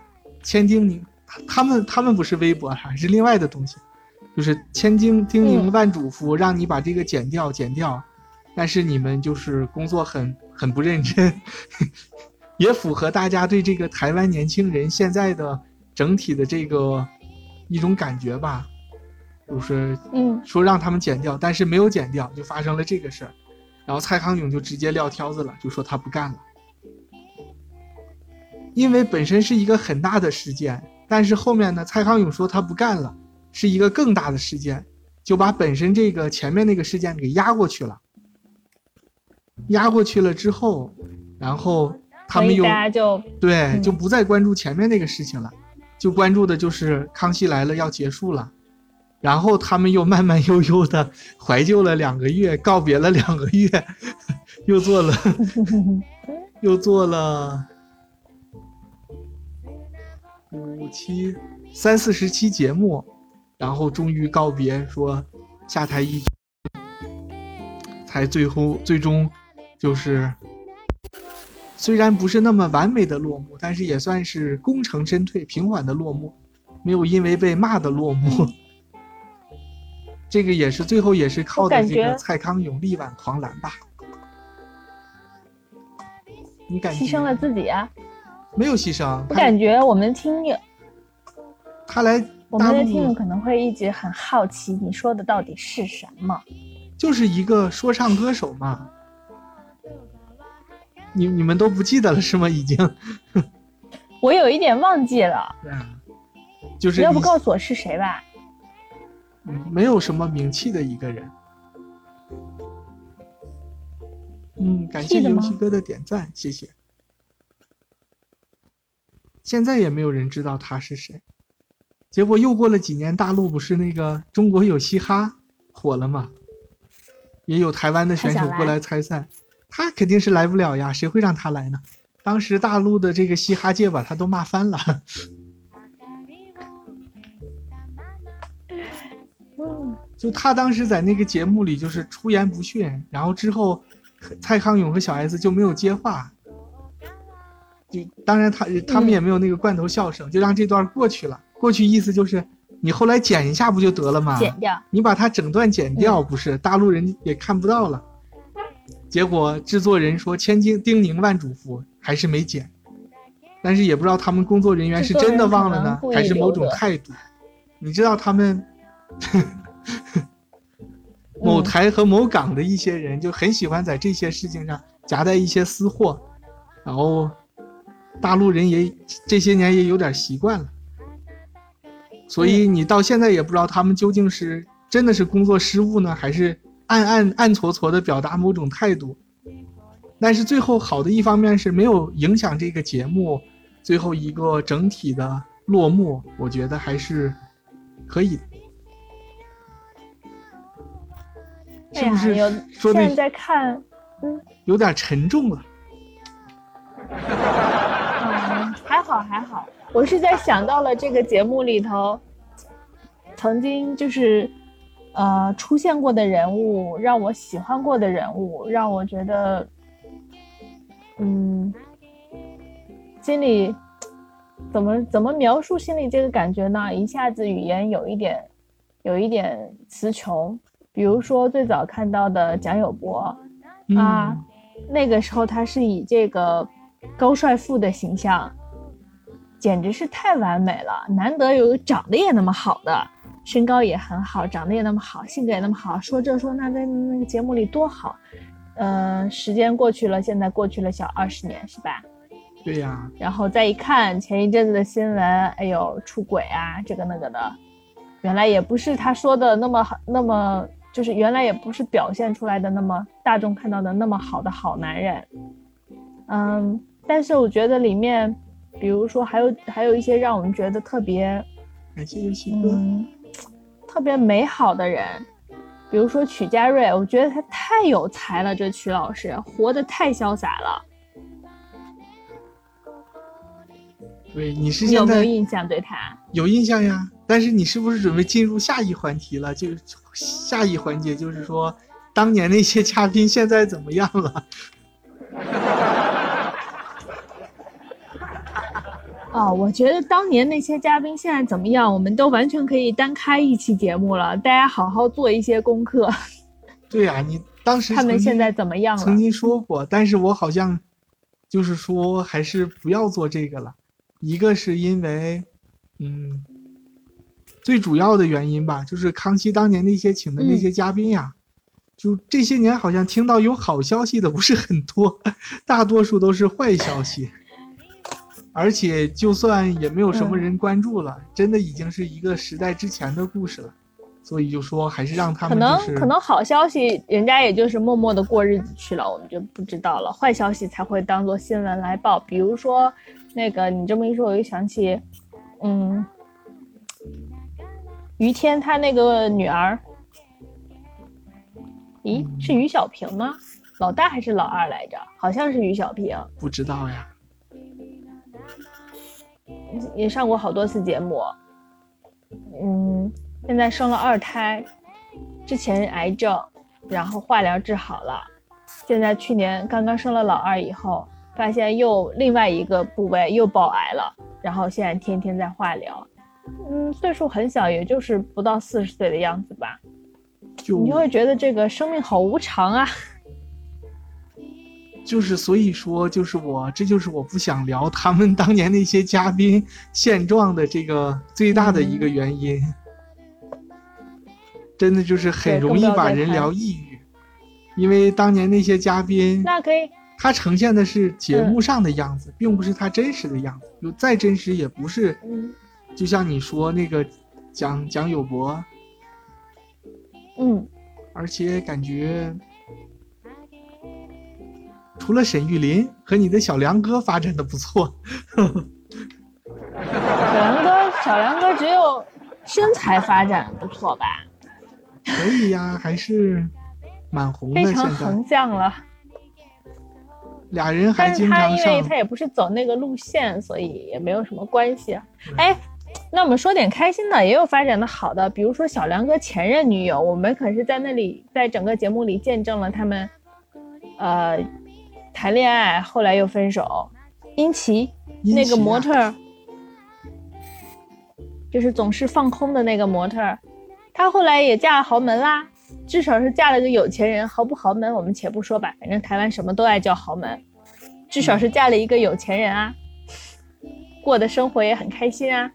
千叮咛，他他们他们不是微博，还是另外的东西，就是千叮叮咛嗯。万嘱咐，让你把这个剪掉剪掉，但是你们就是工作很很不认真，也符合大家对这个台湾年轻人现在的整体的这个一种感觉吧，就是嗯。说让他们剪掉，但是没有剪掉，就发生了这个事儿，然后蔡康永就直接撂挑子了，就说他不干了，因为本身是一个很大的事件，但是后面呢，蔡康永说他不干了，是一个更大的事件，就把本身这个前面那个事件给压过去了，压过去了之后，然后他们又大家就对，嗯。就不再关注前面那个事情了，就关注的就是《康熙来了》要结束了，然后他们又慢慢悠悠的怀旧了两个月，告别了两个月，又做了又做了五期三四十期节目，然后终于告别说下台一，才最后最终就是。虽然不是那么完美的落幕，但是也算是功成身退、平缓的落幕，没有因为被骂的落幕。这个也是最后也是靠的这个蔡康永力挽狂澜吧？你感觉牺牲了自己啊！没有牺牲？我感觉我们听友，他来我们的听友可能会一直很好奇，你说的到底是什么？就是一个说唱歌手嘛。你你们都不记得了是吗？已经 我有一点忘记了，对啊，就是你要不告诉我是谁吧？嗯，没有什么名气的一个人。嗯，感谢游戏哥的点赞，谢谢。现在也没有人知道他是谁，结果又过了几年，大陆不是那个中国有嘻哈火了吗？也有台湾的选手过来参赛，他肯定是来不了呀，谁会让他来呢？当时大陆的这个嘻哈界把他都骂翻了。就他当时在那个节目里就是出言不逊，然后之后蔡康永和小 S 就没有接话，就当然他他们也没有那个罐头笑声，就让这段过去了。过去意思就是你后来剪一下不就得了吗？剪掉。你把它整段剪掉，不是大陆人也看不到了。结果制作人说千叮叮咛万嘱咐，还是没剪。但是也不知道他们工作人员是真的忘了呢还是某种态度。你知道他们 某嗯台和某港的一些人就很喜欢在这些事情上夹带一些私货，然后大陆人也这些年也有点习惯了。所以你到现在也不知道他们究竟是真的是工作失误呢，还是暗暗暗搓搓的表达某种态度。但是最后好的一方面是没有影响这个节目最后一个整体的落幕，我觉得还是可以的。是不是说的现在在看，嗯，有点沉重了？嗯，还好还好，我是在想到了这个节目里头，曾经就是呃出现过的人物，让我喜欢过的人物，让我觉得，嗯，心里怎么怎么描述心里这个感觉呢？一下子语言有一点有一点词穷。比如说最早看到的蒋友柏，啊嗯，那个时候他是以这个高帅富的形象，简直是太完美了，难得有长得也那么好的，身高也很好，长得也那么好，性格也那么好，说这说那，在那个节目里多好。嗯、时间过去了，现在过去了小二十年，是吧？对呀，然后再一看前一阵子的新闻，哎呦，出轨啊，这个那个的，原来也不是他说的那么好，那么就是原来也不是表现出来的那么大众看到的那么好的好男人。嗯，但是我觉得里面，比如说还有还有一些让我们觉得特别感谢游戏哥。嗯特别美好的人，比如说曲家瑞，我觉得他太有才了，这曲老师活得太潇洒了。对，你是有现在没有印象对他？有印象呀？但是你是不是准备进入下一环题了？就下一环节就是说，当年那些嘉宾现在怎么样了？哦，我觉得当年那些嘉宾现在怎么样，我们都完全可以单开一期节目了，大家好好做一些功课，对呀、你当时他们现在怎么样了曾？经说过，但是我好像就是说还是不要做这个了。一个是因为，嗯，最主要的原因吧，就是康熙当年那些请的那些嘉宾呀，就这些年好像听到有好消息的不是很多，大多数都是坏消息。而且就算也没有什么嗯人关注了，真的已经是一个时代之前的故事了。所以就说还是让他们就是能可能好消息，人家也就是默默的过日子去了，我们就不知道了。坏消息才会当做新闻来报，比如说那个你这么一说，我就想起，嗯，于天他那个女儿，咦，是于小平吗？老大还是老二来着？好像是于小平。不知道呀。也上过好多次节目，嗯，现在生了二胎，之前癌症，然后化疗治好了，现在去年刚刚生了老二以后，发现又另外一个部位又爆癌了，然后现在天天在化疗，嗯，岁数很小，也就是不到四十岁的样子吧，就你就会觉得这个生命好无常啊。就是所以说，就是我，这就是我不想聊他们当年那些嘉宾现状的这个最大的一个原因。真的就是很容易把人聊抑郁，因为当年那些嘉宾，那可以，他呈现的是节目上的样子，并不是他真实的样子。就再真实，也不是，嗯。就像你说那个蒋蒋友柏，嗯，而且感觉除了沈玉琳和你的小梁哥发展的不错，小梁哥，小梁哥只有身材发展不错吧？可以呀，还是蛮红的。非常横向了。俩人还但是经常他因为他也不是走那个路线，所以也没有什么关系哎，那我们说点开心的，也有发展的好的，比如说小梁哥前任女友，我们可是在那里，在整个节目里见证了他们，呃，谈恋爱，后来又分手。殷琦那个模特儿，就是总是放空的那个模特儿，她后来也嫁了豪门啦，至少是嫁了个有钱人。豪不豪门我们且不说吧，反正台湾什么都爱叫豪门，至少是嫁了一个有钱人啊，过的生活也很开心啊。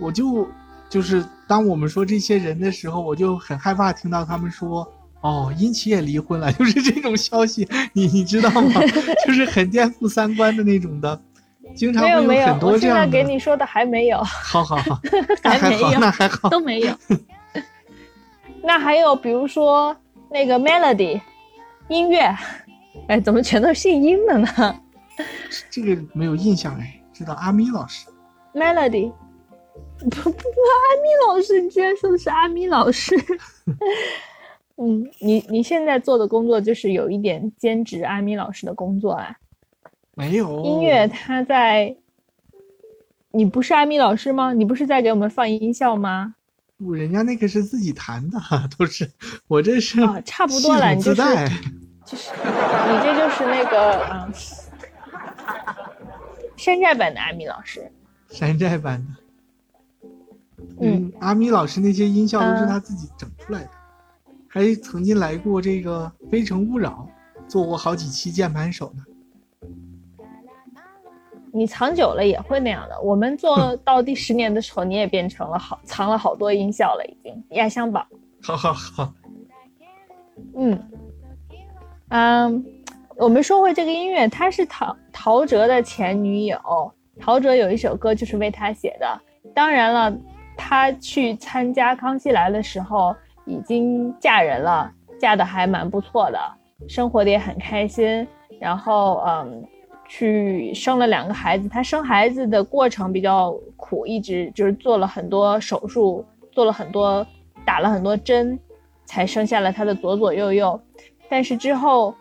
我就就是当我们说这些人的时候，我就很害怕听到他们说。哦，殷琦也离婚了，就是这种消息，你你知道吗？就是很颠覆三观的那种的，经常会没有没有很，多我现在这样的。给你说的还没有，好好好，还没有那还好。都没有。那还有比如说那个 Melody 音乐，哎，怎么全都姓殷的呢？这个没有印象哎，知道阿咪老师。Melody，不不不，阿咪老师，你居然说的是阿咪老师。嗯，你你现在做的工作就是有一点兼职阿咪老师的工作啊？没有音乐，他在。你不是阿咪老师吗？你不是在给我们放音效吗？不，人家那个是自己弹的，都是我这是啊，差不多了，你就是就是你这就是那个嗯，山寨版的阿咪老师，山寨版的。嗯，阿咪老师那些音效都是他自己整出来的，还曾经来过这个《非诚勿扰》，做过好几期键盘手呢。你藏久了也会那样的。我们做到第十年的时候，你也变成了好藏了好多音效了，已经压箱宝。好好好。嗯嗯，我们说回这个音乐，他是陶陶喆的前女友，陶喆有一首歌就是为他写的。当然了，他去参加《康熙来了》的时候已经嫁人了，嫁的还蛮不错的，生活的也很开心。然后嗯。去生了两个孩子，她生孩子的过程比较苦，一直就是做了很多手术，做了很多，打了很多针，才生下了她的左左右右。但是之后，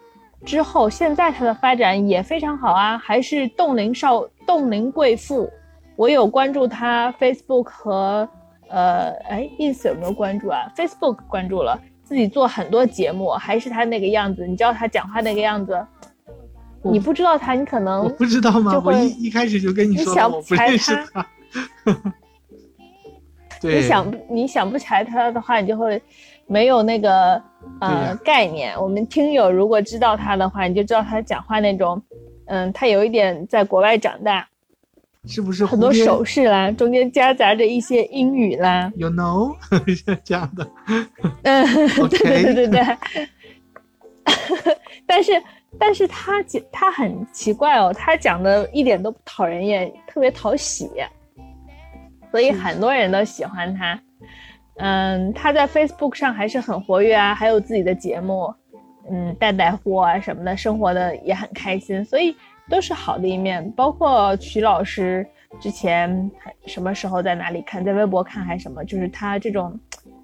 之后现在她的发展也非常好啊，还是冻龄少冻龄贵妇。我有关注她 Facebook 和呃，哎，ins 有没有关注啊？Facebook 关注了，自己做很多节目，还是他那个样子。你知道他讲话那个样子。你不知道他，你可能我不知道吗？我一一开始就跟你说了，我不认识他。你想你想不起来他的话，你就会没有那个呃概念。我们听友如果知道他的话，你就知道他讲话那种，嗯，他有一点在国外长大，是不是很多手势啦，中间夹杂着一些英语啦？You know，这样的。嗯，对对对对对。但是。但是他讲他很奇怪哦，他讲的一点都不讨人厌，特别讨喜，所以很多人都喜欢他。嗯，他在 Facebook 上还是很活跃啊，还有自己的节目，嗯，带带货啊什么的，生活的也很开心，所以都是好的一面。包括曲老师之前什么时候在哪里看，在微博看还是什么，就是他这种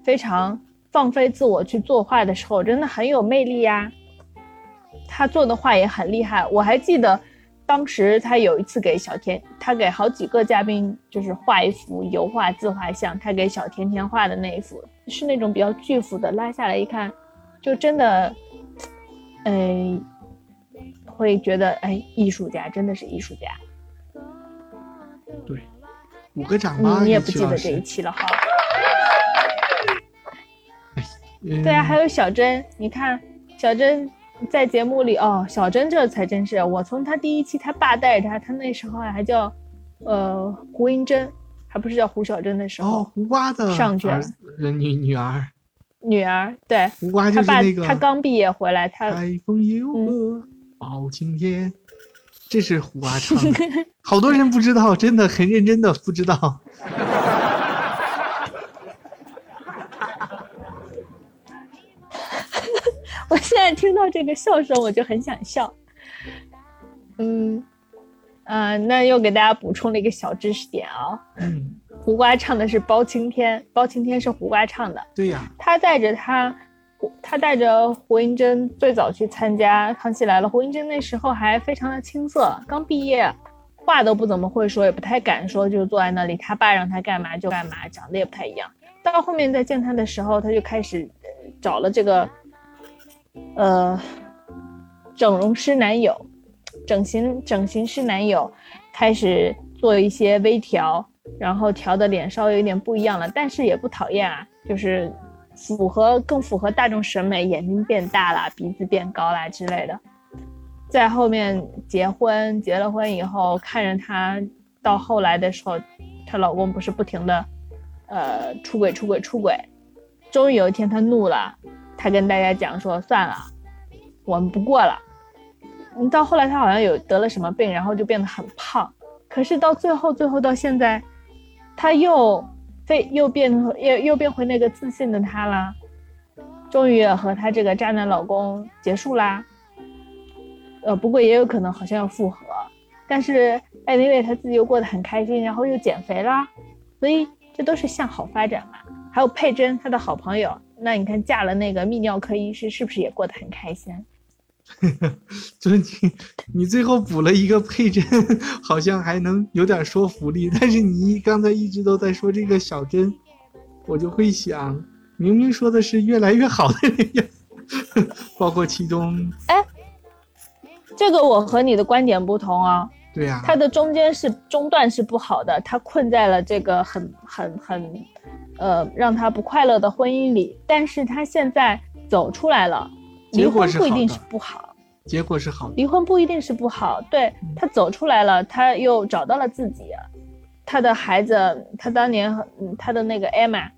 非常放飞自我去作画的时候，真的很有魅力呀。他做的画也很厉害，我还记得，当时他有一次给小甜，他给好几个嘉宾就是画一幅油画自画像，他给小甜甜画的那一幅是那种比较巨幅的，拉下来一看，就真的，哎，会觉得哎，艺术家真的是艺术家。对，五个掌吧，你也不记得这一期了哈。对啊，还有小珍，你看小珍。在节目里哦，小珍这才真是我从她第一期她爸带着她，她那时候还叫，呃胡英珍，还不是叫胡小珍的时候。哦，胡瓜的上去女女儿，女儿对。胡瓜就是那个。他刚毕业回来，他。台风包青天，这是胡瓜唱的，好多人不知道，真的很认真的不知道。我现在听到这个笑声，我就很想笑。嗯，呃，那又给大家补充了一个小知识点啊。嗯，胡瓜唱的是包青天，包青天是胡瓜唱的。对呀。他带着他，他带着胡英珍最早去参加《康熙来了》。胡英珍那时候还非常的青涩，刚毕业，话都不怎么会说，也不太敢说，就坐在那里，他爸让他干嘛就干嘛，长得也不太一样。到后面再见他的时候，他就开始找了这个。呃，整容师男友，整形整形师男友开始做一些微调，然后调的脸稍微有点不一样了，但是也不讨厌啊，就是符合更符合大众审美，眼睛变大了，鼻子变高啦之类的。在后面结婚，结了婚以后，看着她到后来的时候，她老公不是不停的呃出轨出轨出轨，终于有一天她怒了。他跟大家讲说：“算了，我们不过了。”你到后来，他好像有得了什么病，然后就变得很胖。可是到最后，最后到现在，他又非又变又又变回那个自信的他啦。终于和他这个渣男老公结束啦。呃，不过也有可能好像要复合。但是，anyway，他自己又过得很开心，然后又减肥啦。所以这都是向好发展嘛。还有佩珍她的好朋友，那你看嫁了那个泌尿科医师，是不是也过得很开心？就是你，你最后补了一个佩针，好像还能有点说服力。但是你刚才一直都在说这个小针，我就会想，明明说的是越来越好的那个，包括其中，哎，这个我和你的观点不同啊。对呀，它的中间是中段是不好的，他困在了这个很很很，呃，让他不快乐的婚姻里。但是他现在走出来了。离婚不一定是不好，结果是好。离婚不一定是不好，对他走出来了，他又找到了自己，他的孩子，他当年他的那个艾玛，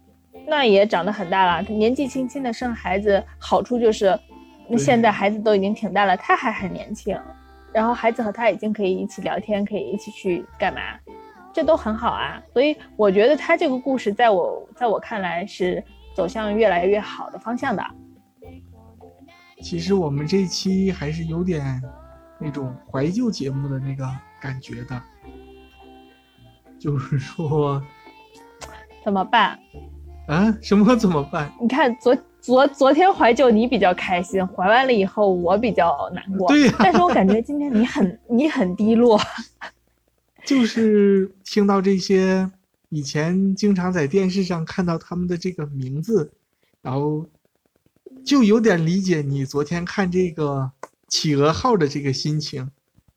那也长得很大了。年纪轻轻的生孩子，好处就是，现在孩子都已经挺大了，他还很年轻，然后孩子和他已经可以一起聊天，可以一起去干嘛，这都很好啊。所以我觉得他这个故事，在我在我看来是走向越来越好的方向的。其实我们这期还是有点那种怀旧节目的那个感觉的，就是说怎么办？啊？什么怎么办？你看昨昨昨天怀旧你比较开心，怀完了以后我比较难过。对呀。但是我感觉今天你很 你很低落。就是听到这些以前经常在电视上看到他们的这个名字，然后。就有点理解你昨天看这个企鹅号的这个心情，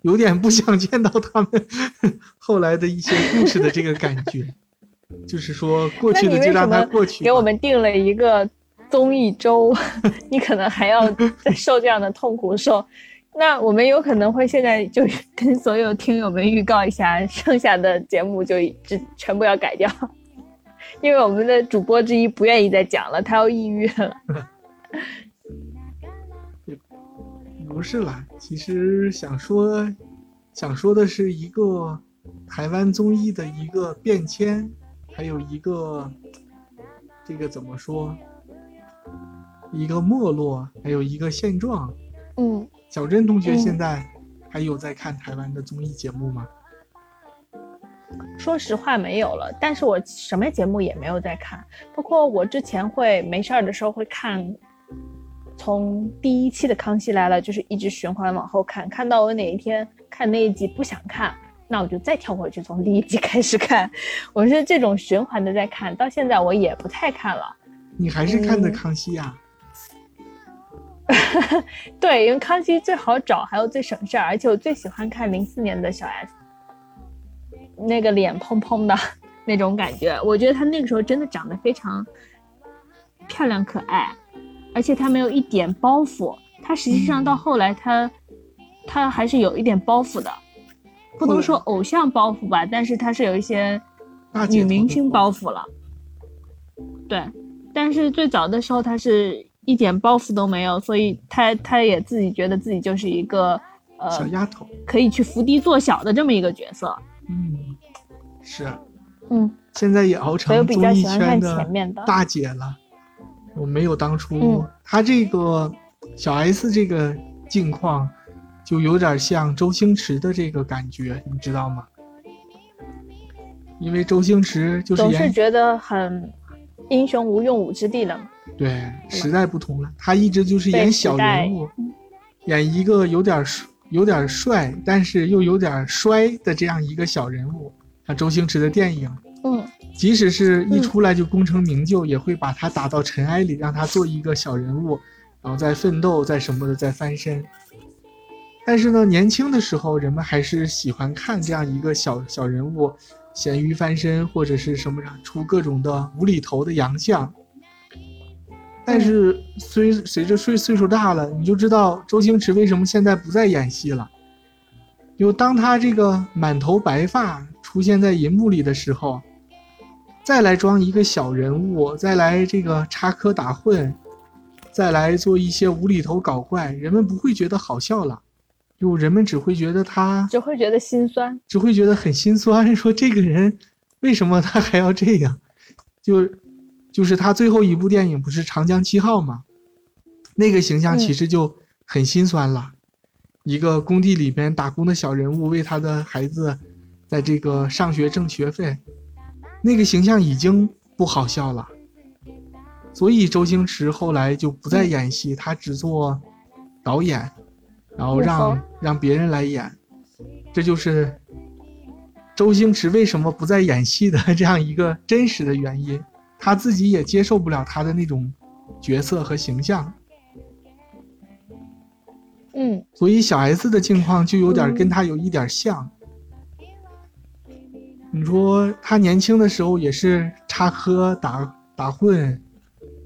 有点不想见到他们 后来的一些故事的这个感觉，就是说过去的就让它过去。给我们定了一个综艺周，你可能还要再受这样的痛苦受。那我们有可能会现在就跟所有听友们预告一下，剩下的节目就只全部要改掉，因为我们的主播之一不愿意再讲了，他要抑郁了。不是啦，其实想说，想说的是一个台湾综艺的一个变迁，还有一个这个怎么说，一个没落，还有一个现状。嗯，小珍同学现在还有在看台湾的综艺节目吗？说实话没有了，但是我什么节目也没有在看，包括我之前会没事儿的时候会看。从第一期的《康熙来了》就是一直循环往后看，看到我哪一天看那一集不想看，那我就再跳回去从第一集开始看。我是这种循环的在看，到现在我也不太看了。你还是看的《康熙》呀？对，因为《康熙》最好找，还有最省事儿，而且我最喜欢看零四年的小 S，那个脸砰砰的 那种感觉，我觉得她那个时候真的长得非常漂亮可爱。而且他没有一点包袱，他实际上到后来他，他还是有一点包袱的，不能说偶像包袱吧，但是他是有一些女明星包袱了。对，但是最早的时候他是一点包袱都没有，所以他他也自己觉得自己就是一个呃小丫头，可以去伏低做小的这么一个角色。嗯，是，嗯，现在也熬成综艺圈的。大姐了。我没有当初他这个小 S 这个境况，就有点像周星驰的这个感觉，你知道吗？因为周星驰就是总是觉得很英雄无用武之地了。对，时代不同了，他一直就是演小人物，演一个有点有点帅，但是又有点衰的这样一个小人物，像周星驰的电影。嗯。即使是一出来就功成名就，也会把他打到尘埃里，让他做一个小人物，然后再奋斗，再什么的，再翻身。但是呢，年轻的时候，人们还是喜欢看这样一个小小人物，咸鱼翻身或者是什么出各种的无厘头的洋相。但是随随着岁岁数大了，你就知道周星驰为什么现在不再演戏了。就当他这个满头白发出现在银幕里的时候。再来装一个小人物，再来这个插科打诨，再来做一些无厘头搞怪，人们不会觉得好笑了，就人们只会觉得他只会觉得心酸，只会觉得很心酸。说这个人为什么他还要这样？就就是他最后一部电影不是《长江七号》吗？那个形象其实就很心酸了，一个工地里边打工的小人物，为他的孩子在这个上学挣学费。那个形象已经不好笑了，所以周星驰后来就不再演戏，他只做导演，然后让让别人来演，这就是周星驰为什么不再演戏的这样一个真实的原因。他自己也接受不了他的那种角色和形象。嗯，所以小 S 的境况就有点跟他有一点像。你说他年轻的时候也是插科打打诨，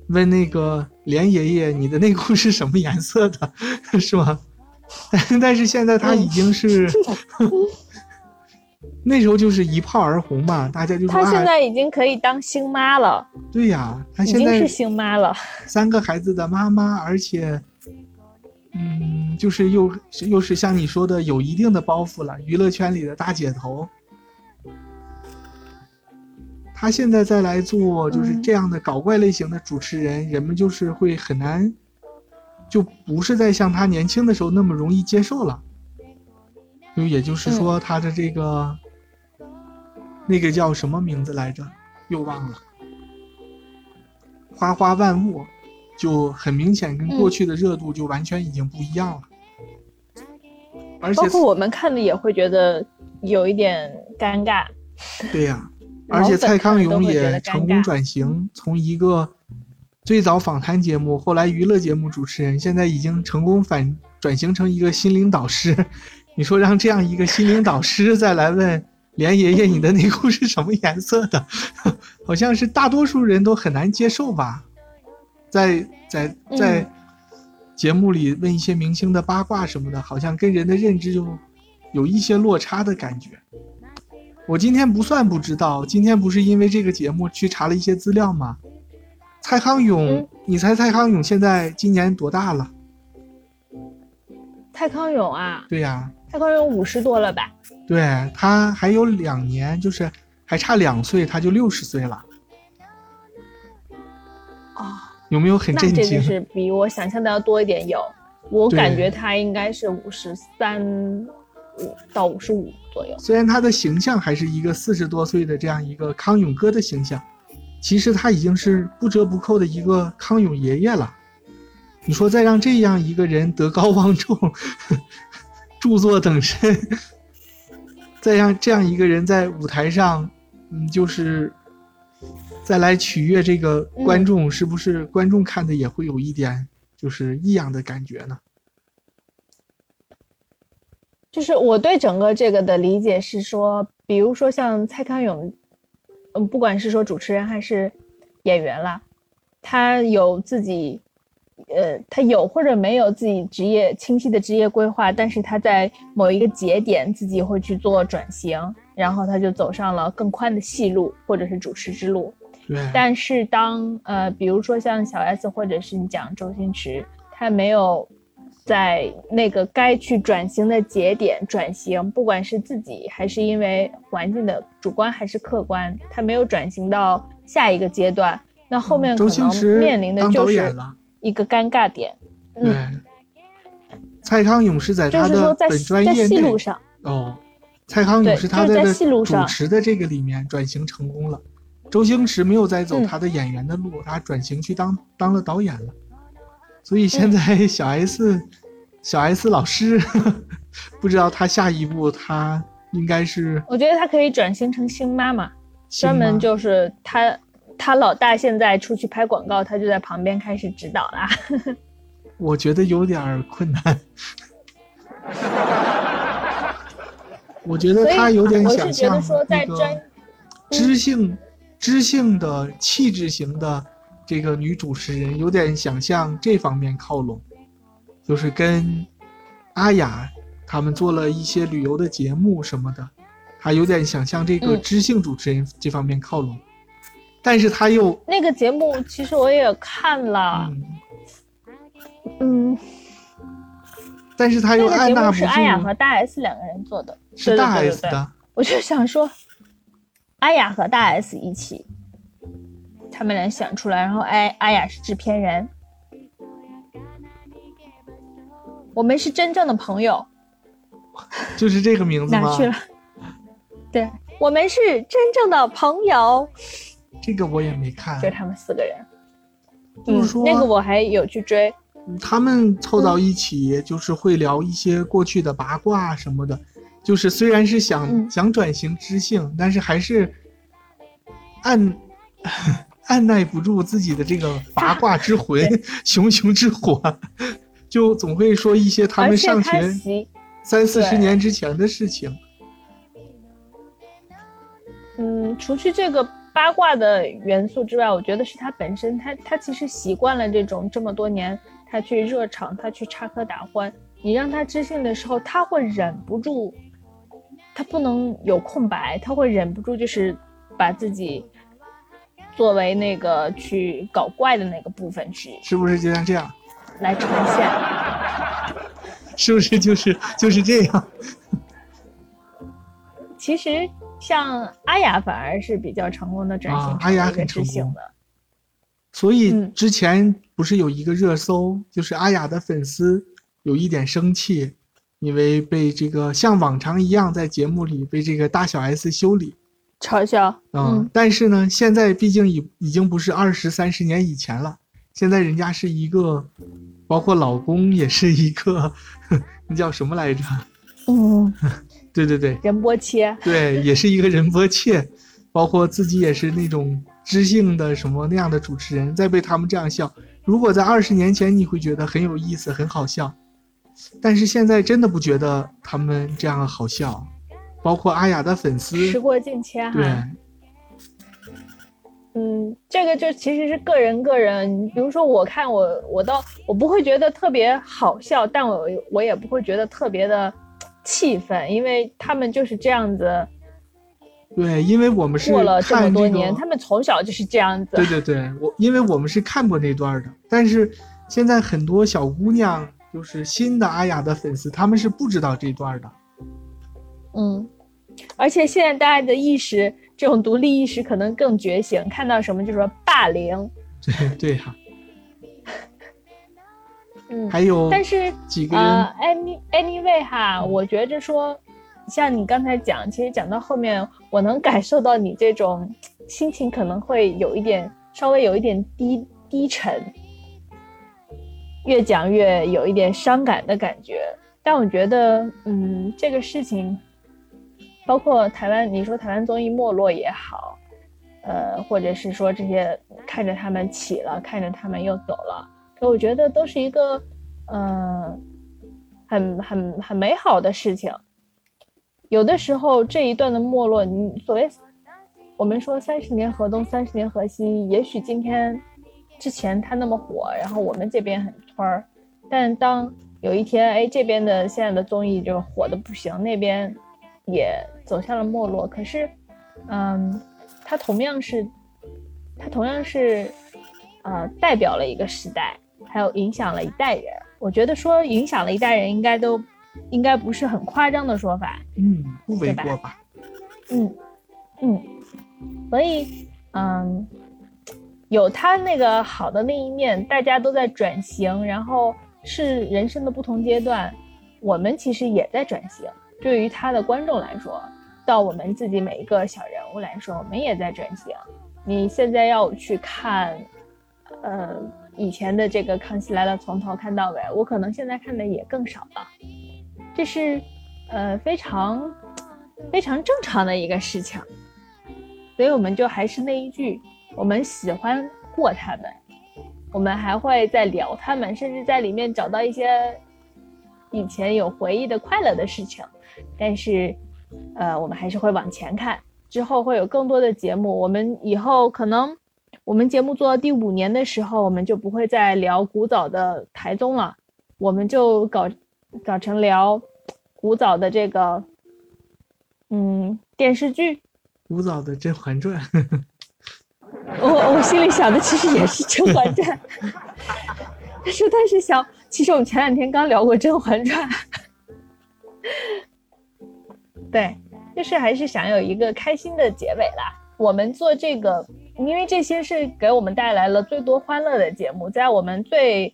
问那个连爷爷你的内裤是什么颜色的，是吗？但是现在他已经是，那时候就是一炮而红嘛，大家就说他现在已经可以当星妈了。对呀，他已经是星妈了，三个孩子的妈妈，而且。嗯，就是又又是像你说的有一定的包袱了，娱乐圈里的大姐头。他现在再来做就是这样的搞怪类型的主持人，人们就是会很难，就不是在像他年轻的时候那么容易接受了。就也就是说，他的这个那个叫什么名字来着？又忘了。花花万物。就很明显，跟过去的热度就完全已经不一样了。而且，包括我们看的也会觉得有一点尴尬。对呀，而且蔡康永也成功转型，从一个最早访谈节目，后来娱乐节目主持人，现在已经成功反转型成一个心灵导师。你说让这样一个心灵导师再来问连爷爷你的内裤是什么颜色的，好像是大多数人都很难接受吧。在在在节目里问一些明星的八卦什么的，好像跟人的认知就有一些落差的感觉。我今天不算不知道，今天不是因为这个节目去查了一些资料吗？蔡康永，你猜蔡康永现在今年多大了？蔡康永啊？对呀。蔡康永五十多了吧？对他还有两年，就是还差两岁，他就六十岁了。啊。有没有很震惊？就是比我想象的要多一点。有，我感觉他应该是五十三五到五十五左右。虽然他的形象还是一个四十多岁的这样一个康永哥的形象，其实他已经是不折不扣的一个康永爷爷了。你说再让这样一个人德高望重，著作等身，再让这样一个人在舞台上，嗯，就是。再来取悦这个观众，是不是观众看的也会有一点就是异样的感觉呢？就是我对整个这个的理解是说，比如说像蔡康永，嗯，不管是说主持人还是演员啦，他有自己，呃，他有或者没有自己职业清晰的职业规划，但是他在某一个节点自己会去做转型，然后他就走上了更宽的戏路或者是主持之路。但是当呃，比如说像小 S 或者是你讲周星驰，他没有在那个该去转型的节点转型，不管是自己还是因为环境的主观还是客观，他没有转型到下一个阶段，那后面可能面临的就是一个尴尬点。嗯，蔡康永是在他的本专业内哦，蔡康永是他的主持的这个里面转型成功了。周星驰没有再走他的演员的路，他转型去当当了导演了，所以现在小 S，小 S 老师，不知道他下一步他应该是，我觉得他可以转型成星妈妈，专门就是他他老大现在出去拍广告，他就在旁边开始指导啦。我觉得有点困难，我觉得他有点想像那个知性。知性的气质型的这个女主持人，有点想向这方面靠拢，就是跟阿雅他们做了一些旅游的节目什么的，她有点想向这个知性主持人这方面靠拢，但是她又那个节目其实我也看了，嗯，但是她又按捺不住。是阿雅和大 S 两个人做的，是大 S 的，我就想说。阿雅和大 S 一起，他们俩想出来，然后哎阿雅是制片人。我们是真正的朋友，就是这个名字吗？哪去了？对，我们是真正的朋友。这个我也没看。就他们四个人，就是说那个我还有去追。他们凑到一起，就是会聊一些过去的八卦什么的。就是虽然是想、嗯想转型知性，但是还是按按耐不住自己的这个 八卦之魂、熊熊之火，就总会说一些他们上学，三四十年之前的事情。嗯，除去这个八卦的元素之外，我觉得是他本身，他他其实习惯了这种这么多年，他去热场，他去插科打诨。你让他知性的时候，他会忍不住，他不能有空白，他会忍不住就是把自己作为那个去搞怪的那个部分去是不是就像这样？来呈现。是不是就是就是这样？其实像阿雅反而是比较成功的转型啊阿雅成一个很成功知性的。所以嗯之前不是有一个热搜，就是阿雅的粉丝有一点生气，因为被这个像往常一样在节目里被这个大小 S 修理。嘲笑，嗯，嗯，但是呢，现在毕竟已已经不是二十三十年以前了，现在人家是一个，包括老公也是一个，那叫什么来着？嗯，对 对对。仁波切，对，也是一个仁波切，包括自己也是那种知性的什么那样的主持人，再被他们这样笑，如果在二十年前你会觉得很有意思、很好笑，但是现在真的不觉得他们这样好笑，包括阿雅的粉丝，时过境迁对。哈。嗯，这个就其实是个人个人，比如说我看我我倒我不会觉得特别好笑，但我我也不会觉得特别的气愤，因为他们就是这样子对，因为我们是过了这么多年，他们从小就是这样子。对对对，我因为我们是看过那段的，但是现在很多小姑娘就是新的阿雅的粉丝，他们是不知道这段的。嗯，而且现在大家的意识，这种独立意识可能更觉醒，看到什么就说霸凌。对对呀、嗯，还有但是几个人，呃，any anyway 哈，我觉着说，像你刚才讲，其实讲到后面，我能感受到你这种心情可能会有一点稍微有一点低低沉，越讲越有一点伤感的感觉。但我觉得，嗯，这个事情，包括台湾，你说台湾综艺没落也好，呃，或者是说这些看着他们起了，看着他们又走了。可我觉得都是一个，嗯、很很很美好的事情。有的时候这一段的没落，你所谓我们说三十年河东，三十年河西，也许今天之前他那么火，然后我们这边很村儿，但当有一天，哎，这边的现在的综艺就火的不行，那边也走向了没落。可是，嗯，它同样是，它同样是，呃，代表了一个时代，还有影响了一代人。我觉得说影响了一代人，应该都应该不是很夸张的说法。嗯，不为对吧过吧？嗯嗯，所以嗯，有他那个好的那一面，大家都在转型，然后是人生的不同阶段，我们其实也在转型。对于他的观众来说，到我们自己每一个小人物来说，我们也在转型。你现在要去看，呃，以前的这个《康熙来了》从头看到尾，我可能现在看的也更少了，这是呃非常非常正常的一个事情。所以我们就还是那一句，我们喜欢过他们，我们还会再聊他们，甚至在里面找到一些以前有回忆的快乐的事情。但是，呃，我们还是会往前看，之后会有更多的节目。我们以后可能，我们节目做到第五年的时候，我们就不会再聊古早的台综了，我们就搞搞成聊古早的这个，嗯，电视剧。古早的《甄嬛传》我我心里想的其实也是《甄嬛传》，但是但是想，其实我们前两天刚聊过《甄嬛传》，对，就是还是想有一个开心的结尾啦。我们做这个，因为这些是给我们带来了最多欢乐的节目，在我们最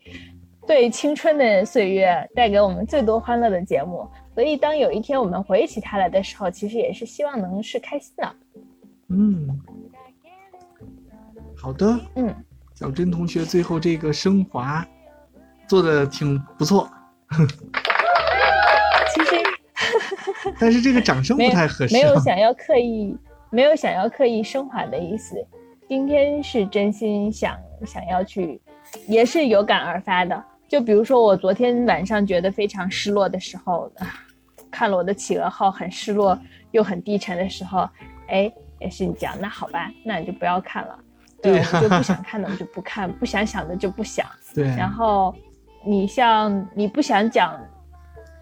最青春的岁月带给我们最多欢乐的节目，所以当有一天我们回忆起它来的时候，其实也是希望能是开心的。嗯，好的，嗯，小珍同学最后这个升华做的挺不错，但是这个掌声不太合适、啊。没有想要刻意，没有想要刻意升华的意思。今天是真心想想要去，也是有感而发的。就比如说我昨天晚上觉得非常失落的时候，啊看了我的企鹅号很失落又很低沉的时候，哎，也是你讲，那好吧，那你就不要看了。对我就不想看的我就不看，不想想的就不想。对，然后你像你不想讲、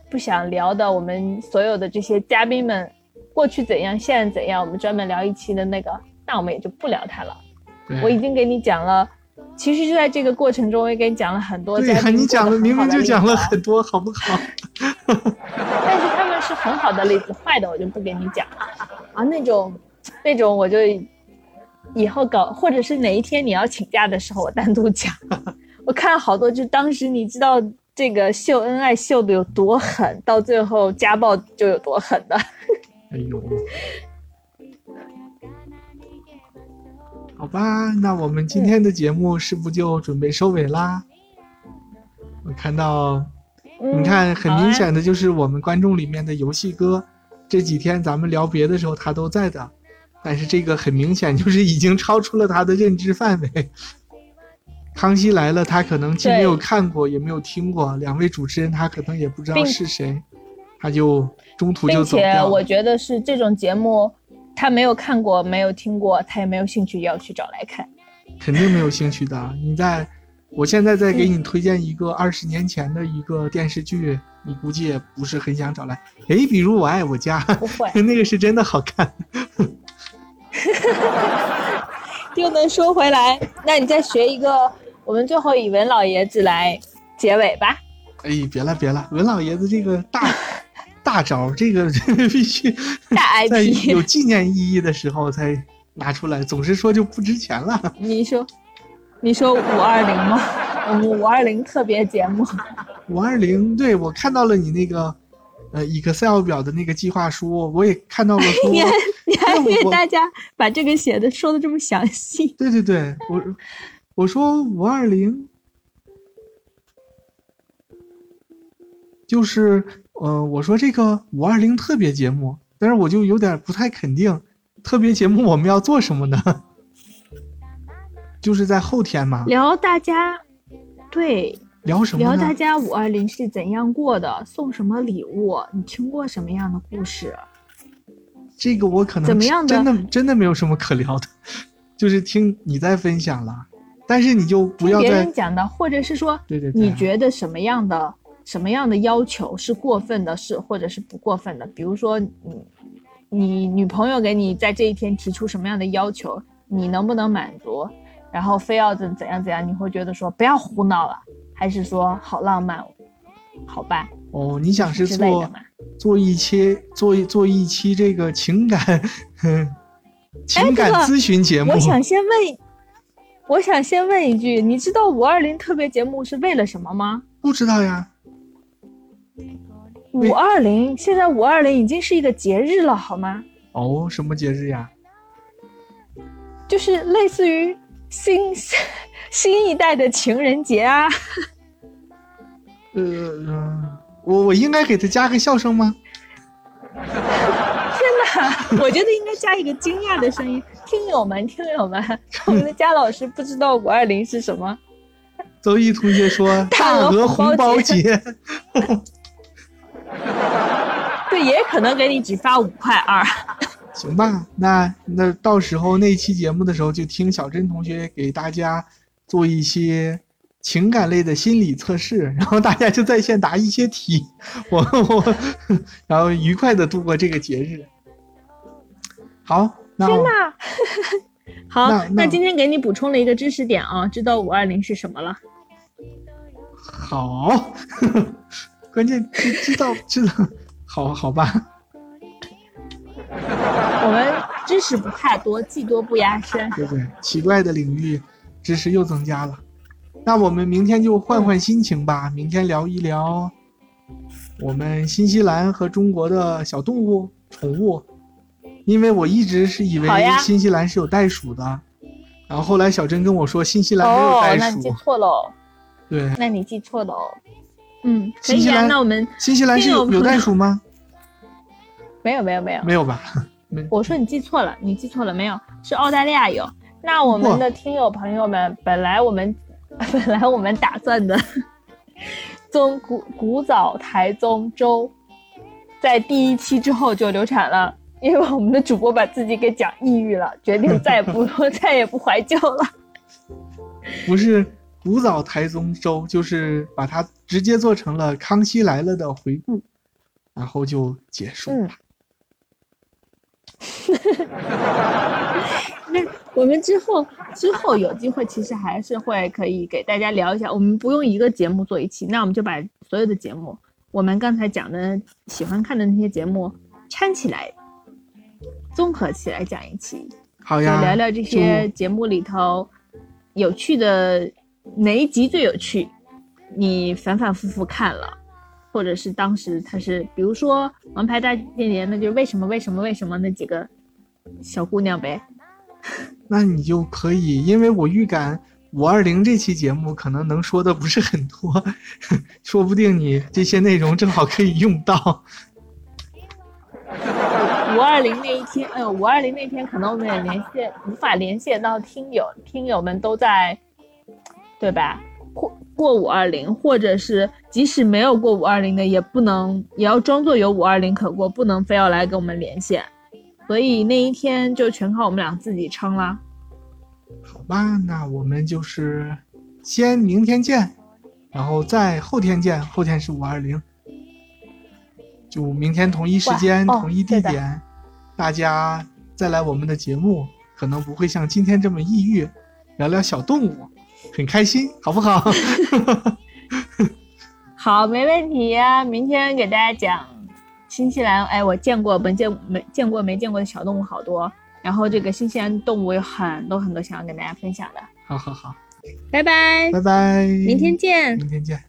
不想聊的，我们所有的这些嘉宾们过去怎样，现在怎样，我们专门聊一期的那个，那我们也就不聊它了。我已经给你讲了，其实就在这个过程中，我也给你讲了很多对呀，嘉宾你讲了明明就讲了很多，好不好？但是他们是很好的例子，坏的我就不给你讲啊。那种那种我就以后搞，或者是哪一天你要请假的时候，我单独讲。我看了好多，就当时你知道这个秀恩爱秀的有多狠，到最后家暴就有多狠的。哎呦，好吧，那我们今天的节目是不是就准备收尾啦？我看到，嗯你看，很明显的就是我们观众里面的游戏哥，这几天咱们聊别的时候他都在的，但是这个很明显就是已经超出了他的认知范围。康熙来了，他可能既没有看过，也没有听过，两位主持人他可能也不知道是谁，他就中途就并且走掉了。我觉得是这种节目，他没有看过，没有听过，他也没有兴趣要去找来看。肯定没有兴趣的。你在，我现在再给你推荐一个二十年前的一个电视剧，你估计也不是很想找来。诶，比如《我爱我家》，不会，那个是真的好看。又能说回来，那你再学一个，我们最后以文老爷子来结尾吧。哎，别了别了，文老爷子这个大 大招，这个必须大在 IP 有纪念意义的时候才拿出来，总是说就不值钱了。你说，你说五二零吗？我们五二零特别节目，五二零，对我看到了你那个呃 Excel 表的那个计划书，我也看到了说，你还你还给大家把这个写的说的这么详细，对对对，我我说五二零，就是呃，我说这个五二零特别节目，但是我就有点不太肯定，特别节目我们要做什么呢？就是在后天嘛，聊大家，对，聊什么聊大？家五二零是怎样过的，送什么礼物，你听过什么样的故事？这个我可能怎么样的真的真的没有什么可聊的，就是听你在分享了，但是你就不要别人讲的，或者是说，对对对，你觉得什么样的什么样的要求是过分的，是或者是不过分的？比如说，你你女朋友给你在这一天提出什么样的要求，你能不能满足？然后非要怎怎样怎样，你会觉得说不要胡闹了，还是说好浪漫？好吧，哦，你想是做。做一期做一做一期这个情感 情感咨询节目，我想先问，我想先问一句，你知道五二零特别节目是为了什么吗？不知道呀。为五二零现在五二零已经是一个节日了，好吗？哦，什么节日呀？就是类似于新 新一代的情人节啊。呃，呃我我应该给他加个笑声吗？我觉得应该加一个惊讶的声音，听友们，听友们，我们的佳老师不知道五二零是什么，周一同学说大大额额红包节，对，也可能给你只发五块二。行吧？那那到时候那期节目的时候，就听小珍同学给大家做一些情感类的心理测试，然后大家就在线答一些题，我我，然后愉快的度过这个节日。好，那天哪！好，那那今天给你补充了一个知识点啊，知道五二零是什么了？好，关键知知道知道，好好吧。我们知识不太多，技多不压身。对对，奇怪的领域知识又增加了。那我们明天就换换心情吧，明天聊一聊我们新西兰和中国的小动物、宠物。因为我一直是以为新西兰是有袋鼠的，然后后来小珍跟我说新西兰没有哦，袋那你记鼠，错喽，对，那你记错喽。嗯，可以啊。新西兰那我们新西兰是有有袋鼠吗？没有没有没有，没有吧？我说你记错了，你记错了，没有，是澳大利亚有。那我们的听友朋友们，本来我们 本来我们打算的 宗古古早台宗州，在第一期之后就流产了，因为我们的主播把自己给讲抑郁了，决定再也不 再也不怀旧了。不是古早台宗粥，就是把它直接做成了《康熙来了》的回顾，然后就结束了。那我们之后之后有机会，其实还是会可以给大家聊一下。我们不用一个节目做一期，那我们就把所有的节目，我们刚才讲的喜欢看的那些节目掺起来，综合起来讲一期，好呀，聊聊这些节目里头有趣的哪一集最有趣，你反反复复看了。或者是当时他是，比如说《王牌大电连》，那就是为什么为什么为什么那几个小姑娘呗。那你就可以，因为我预感五二零这期节目可能能说的不是很多，说不定你这些内容正好可以用到。五二零那一天，哎呦，五二零那天可能我们也连线无法连线到听友，听友们都在，对吧？过过五二零，或者是即使没有过五二零的，也不能也要装作有五二零可过，不能非要来跟我们连线。所以那一天就全靠我们俩自己撑了。好吧，那我们就是先明天见，然后再后天见，后天是五二零，就明天同一时间、哦同一地点，大家再来我们的节目，可能不会像今天这么抑郁，聊聊小动物，很开心，好不好？好，没问题呀、明天给大家讲新西兰，哎，我见过没见没见过没见过的小动物好多，然后这个新西兰动物有很多很多想要跟大家分享的。好好好，拜拜，拜拜，明天见。明天见。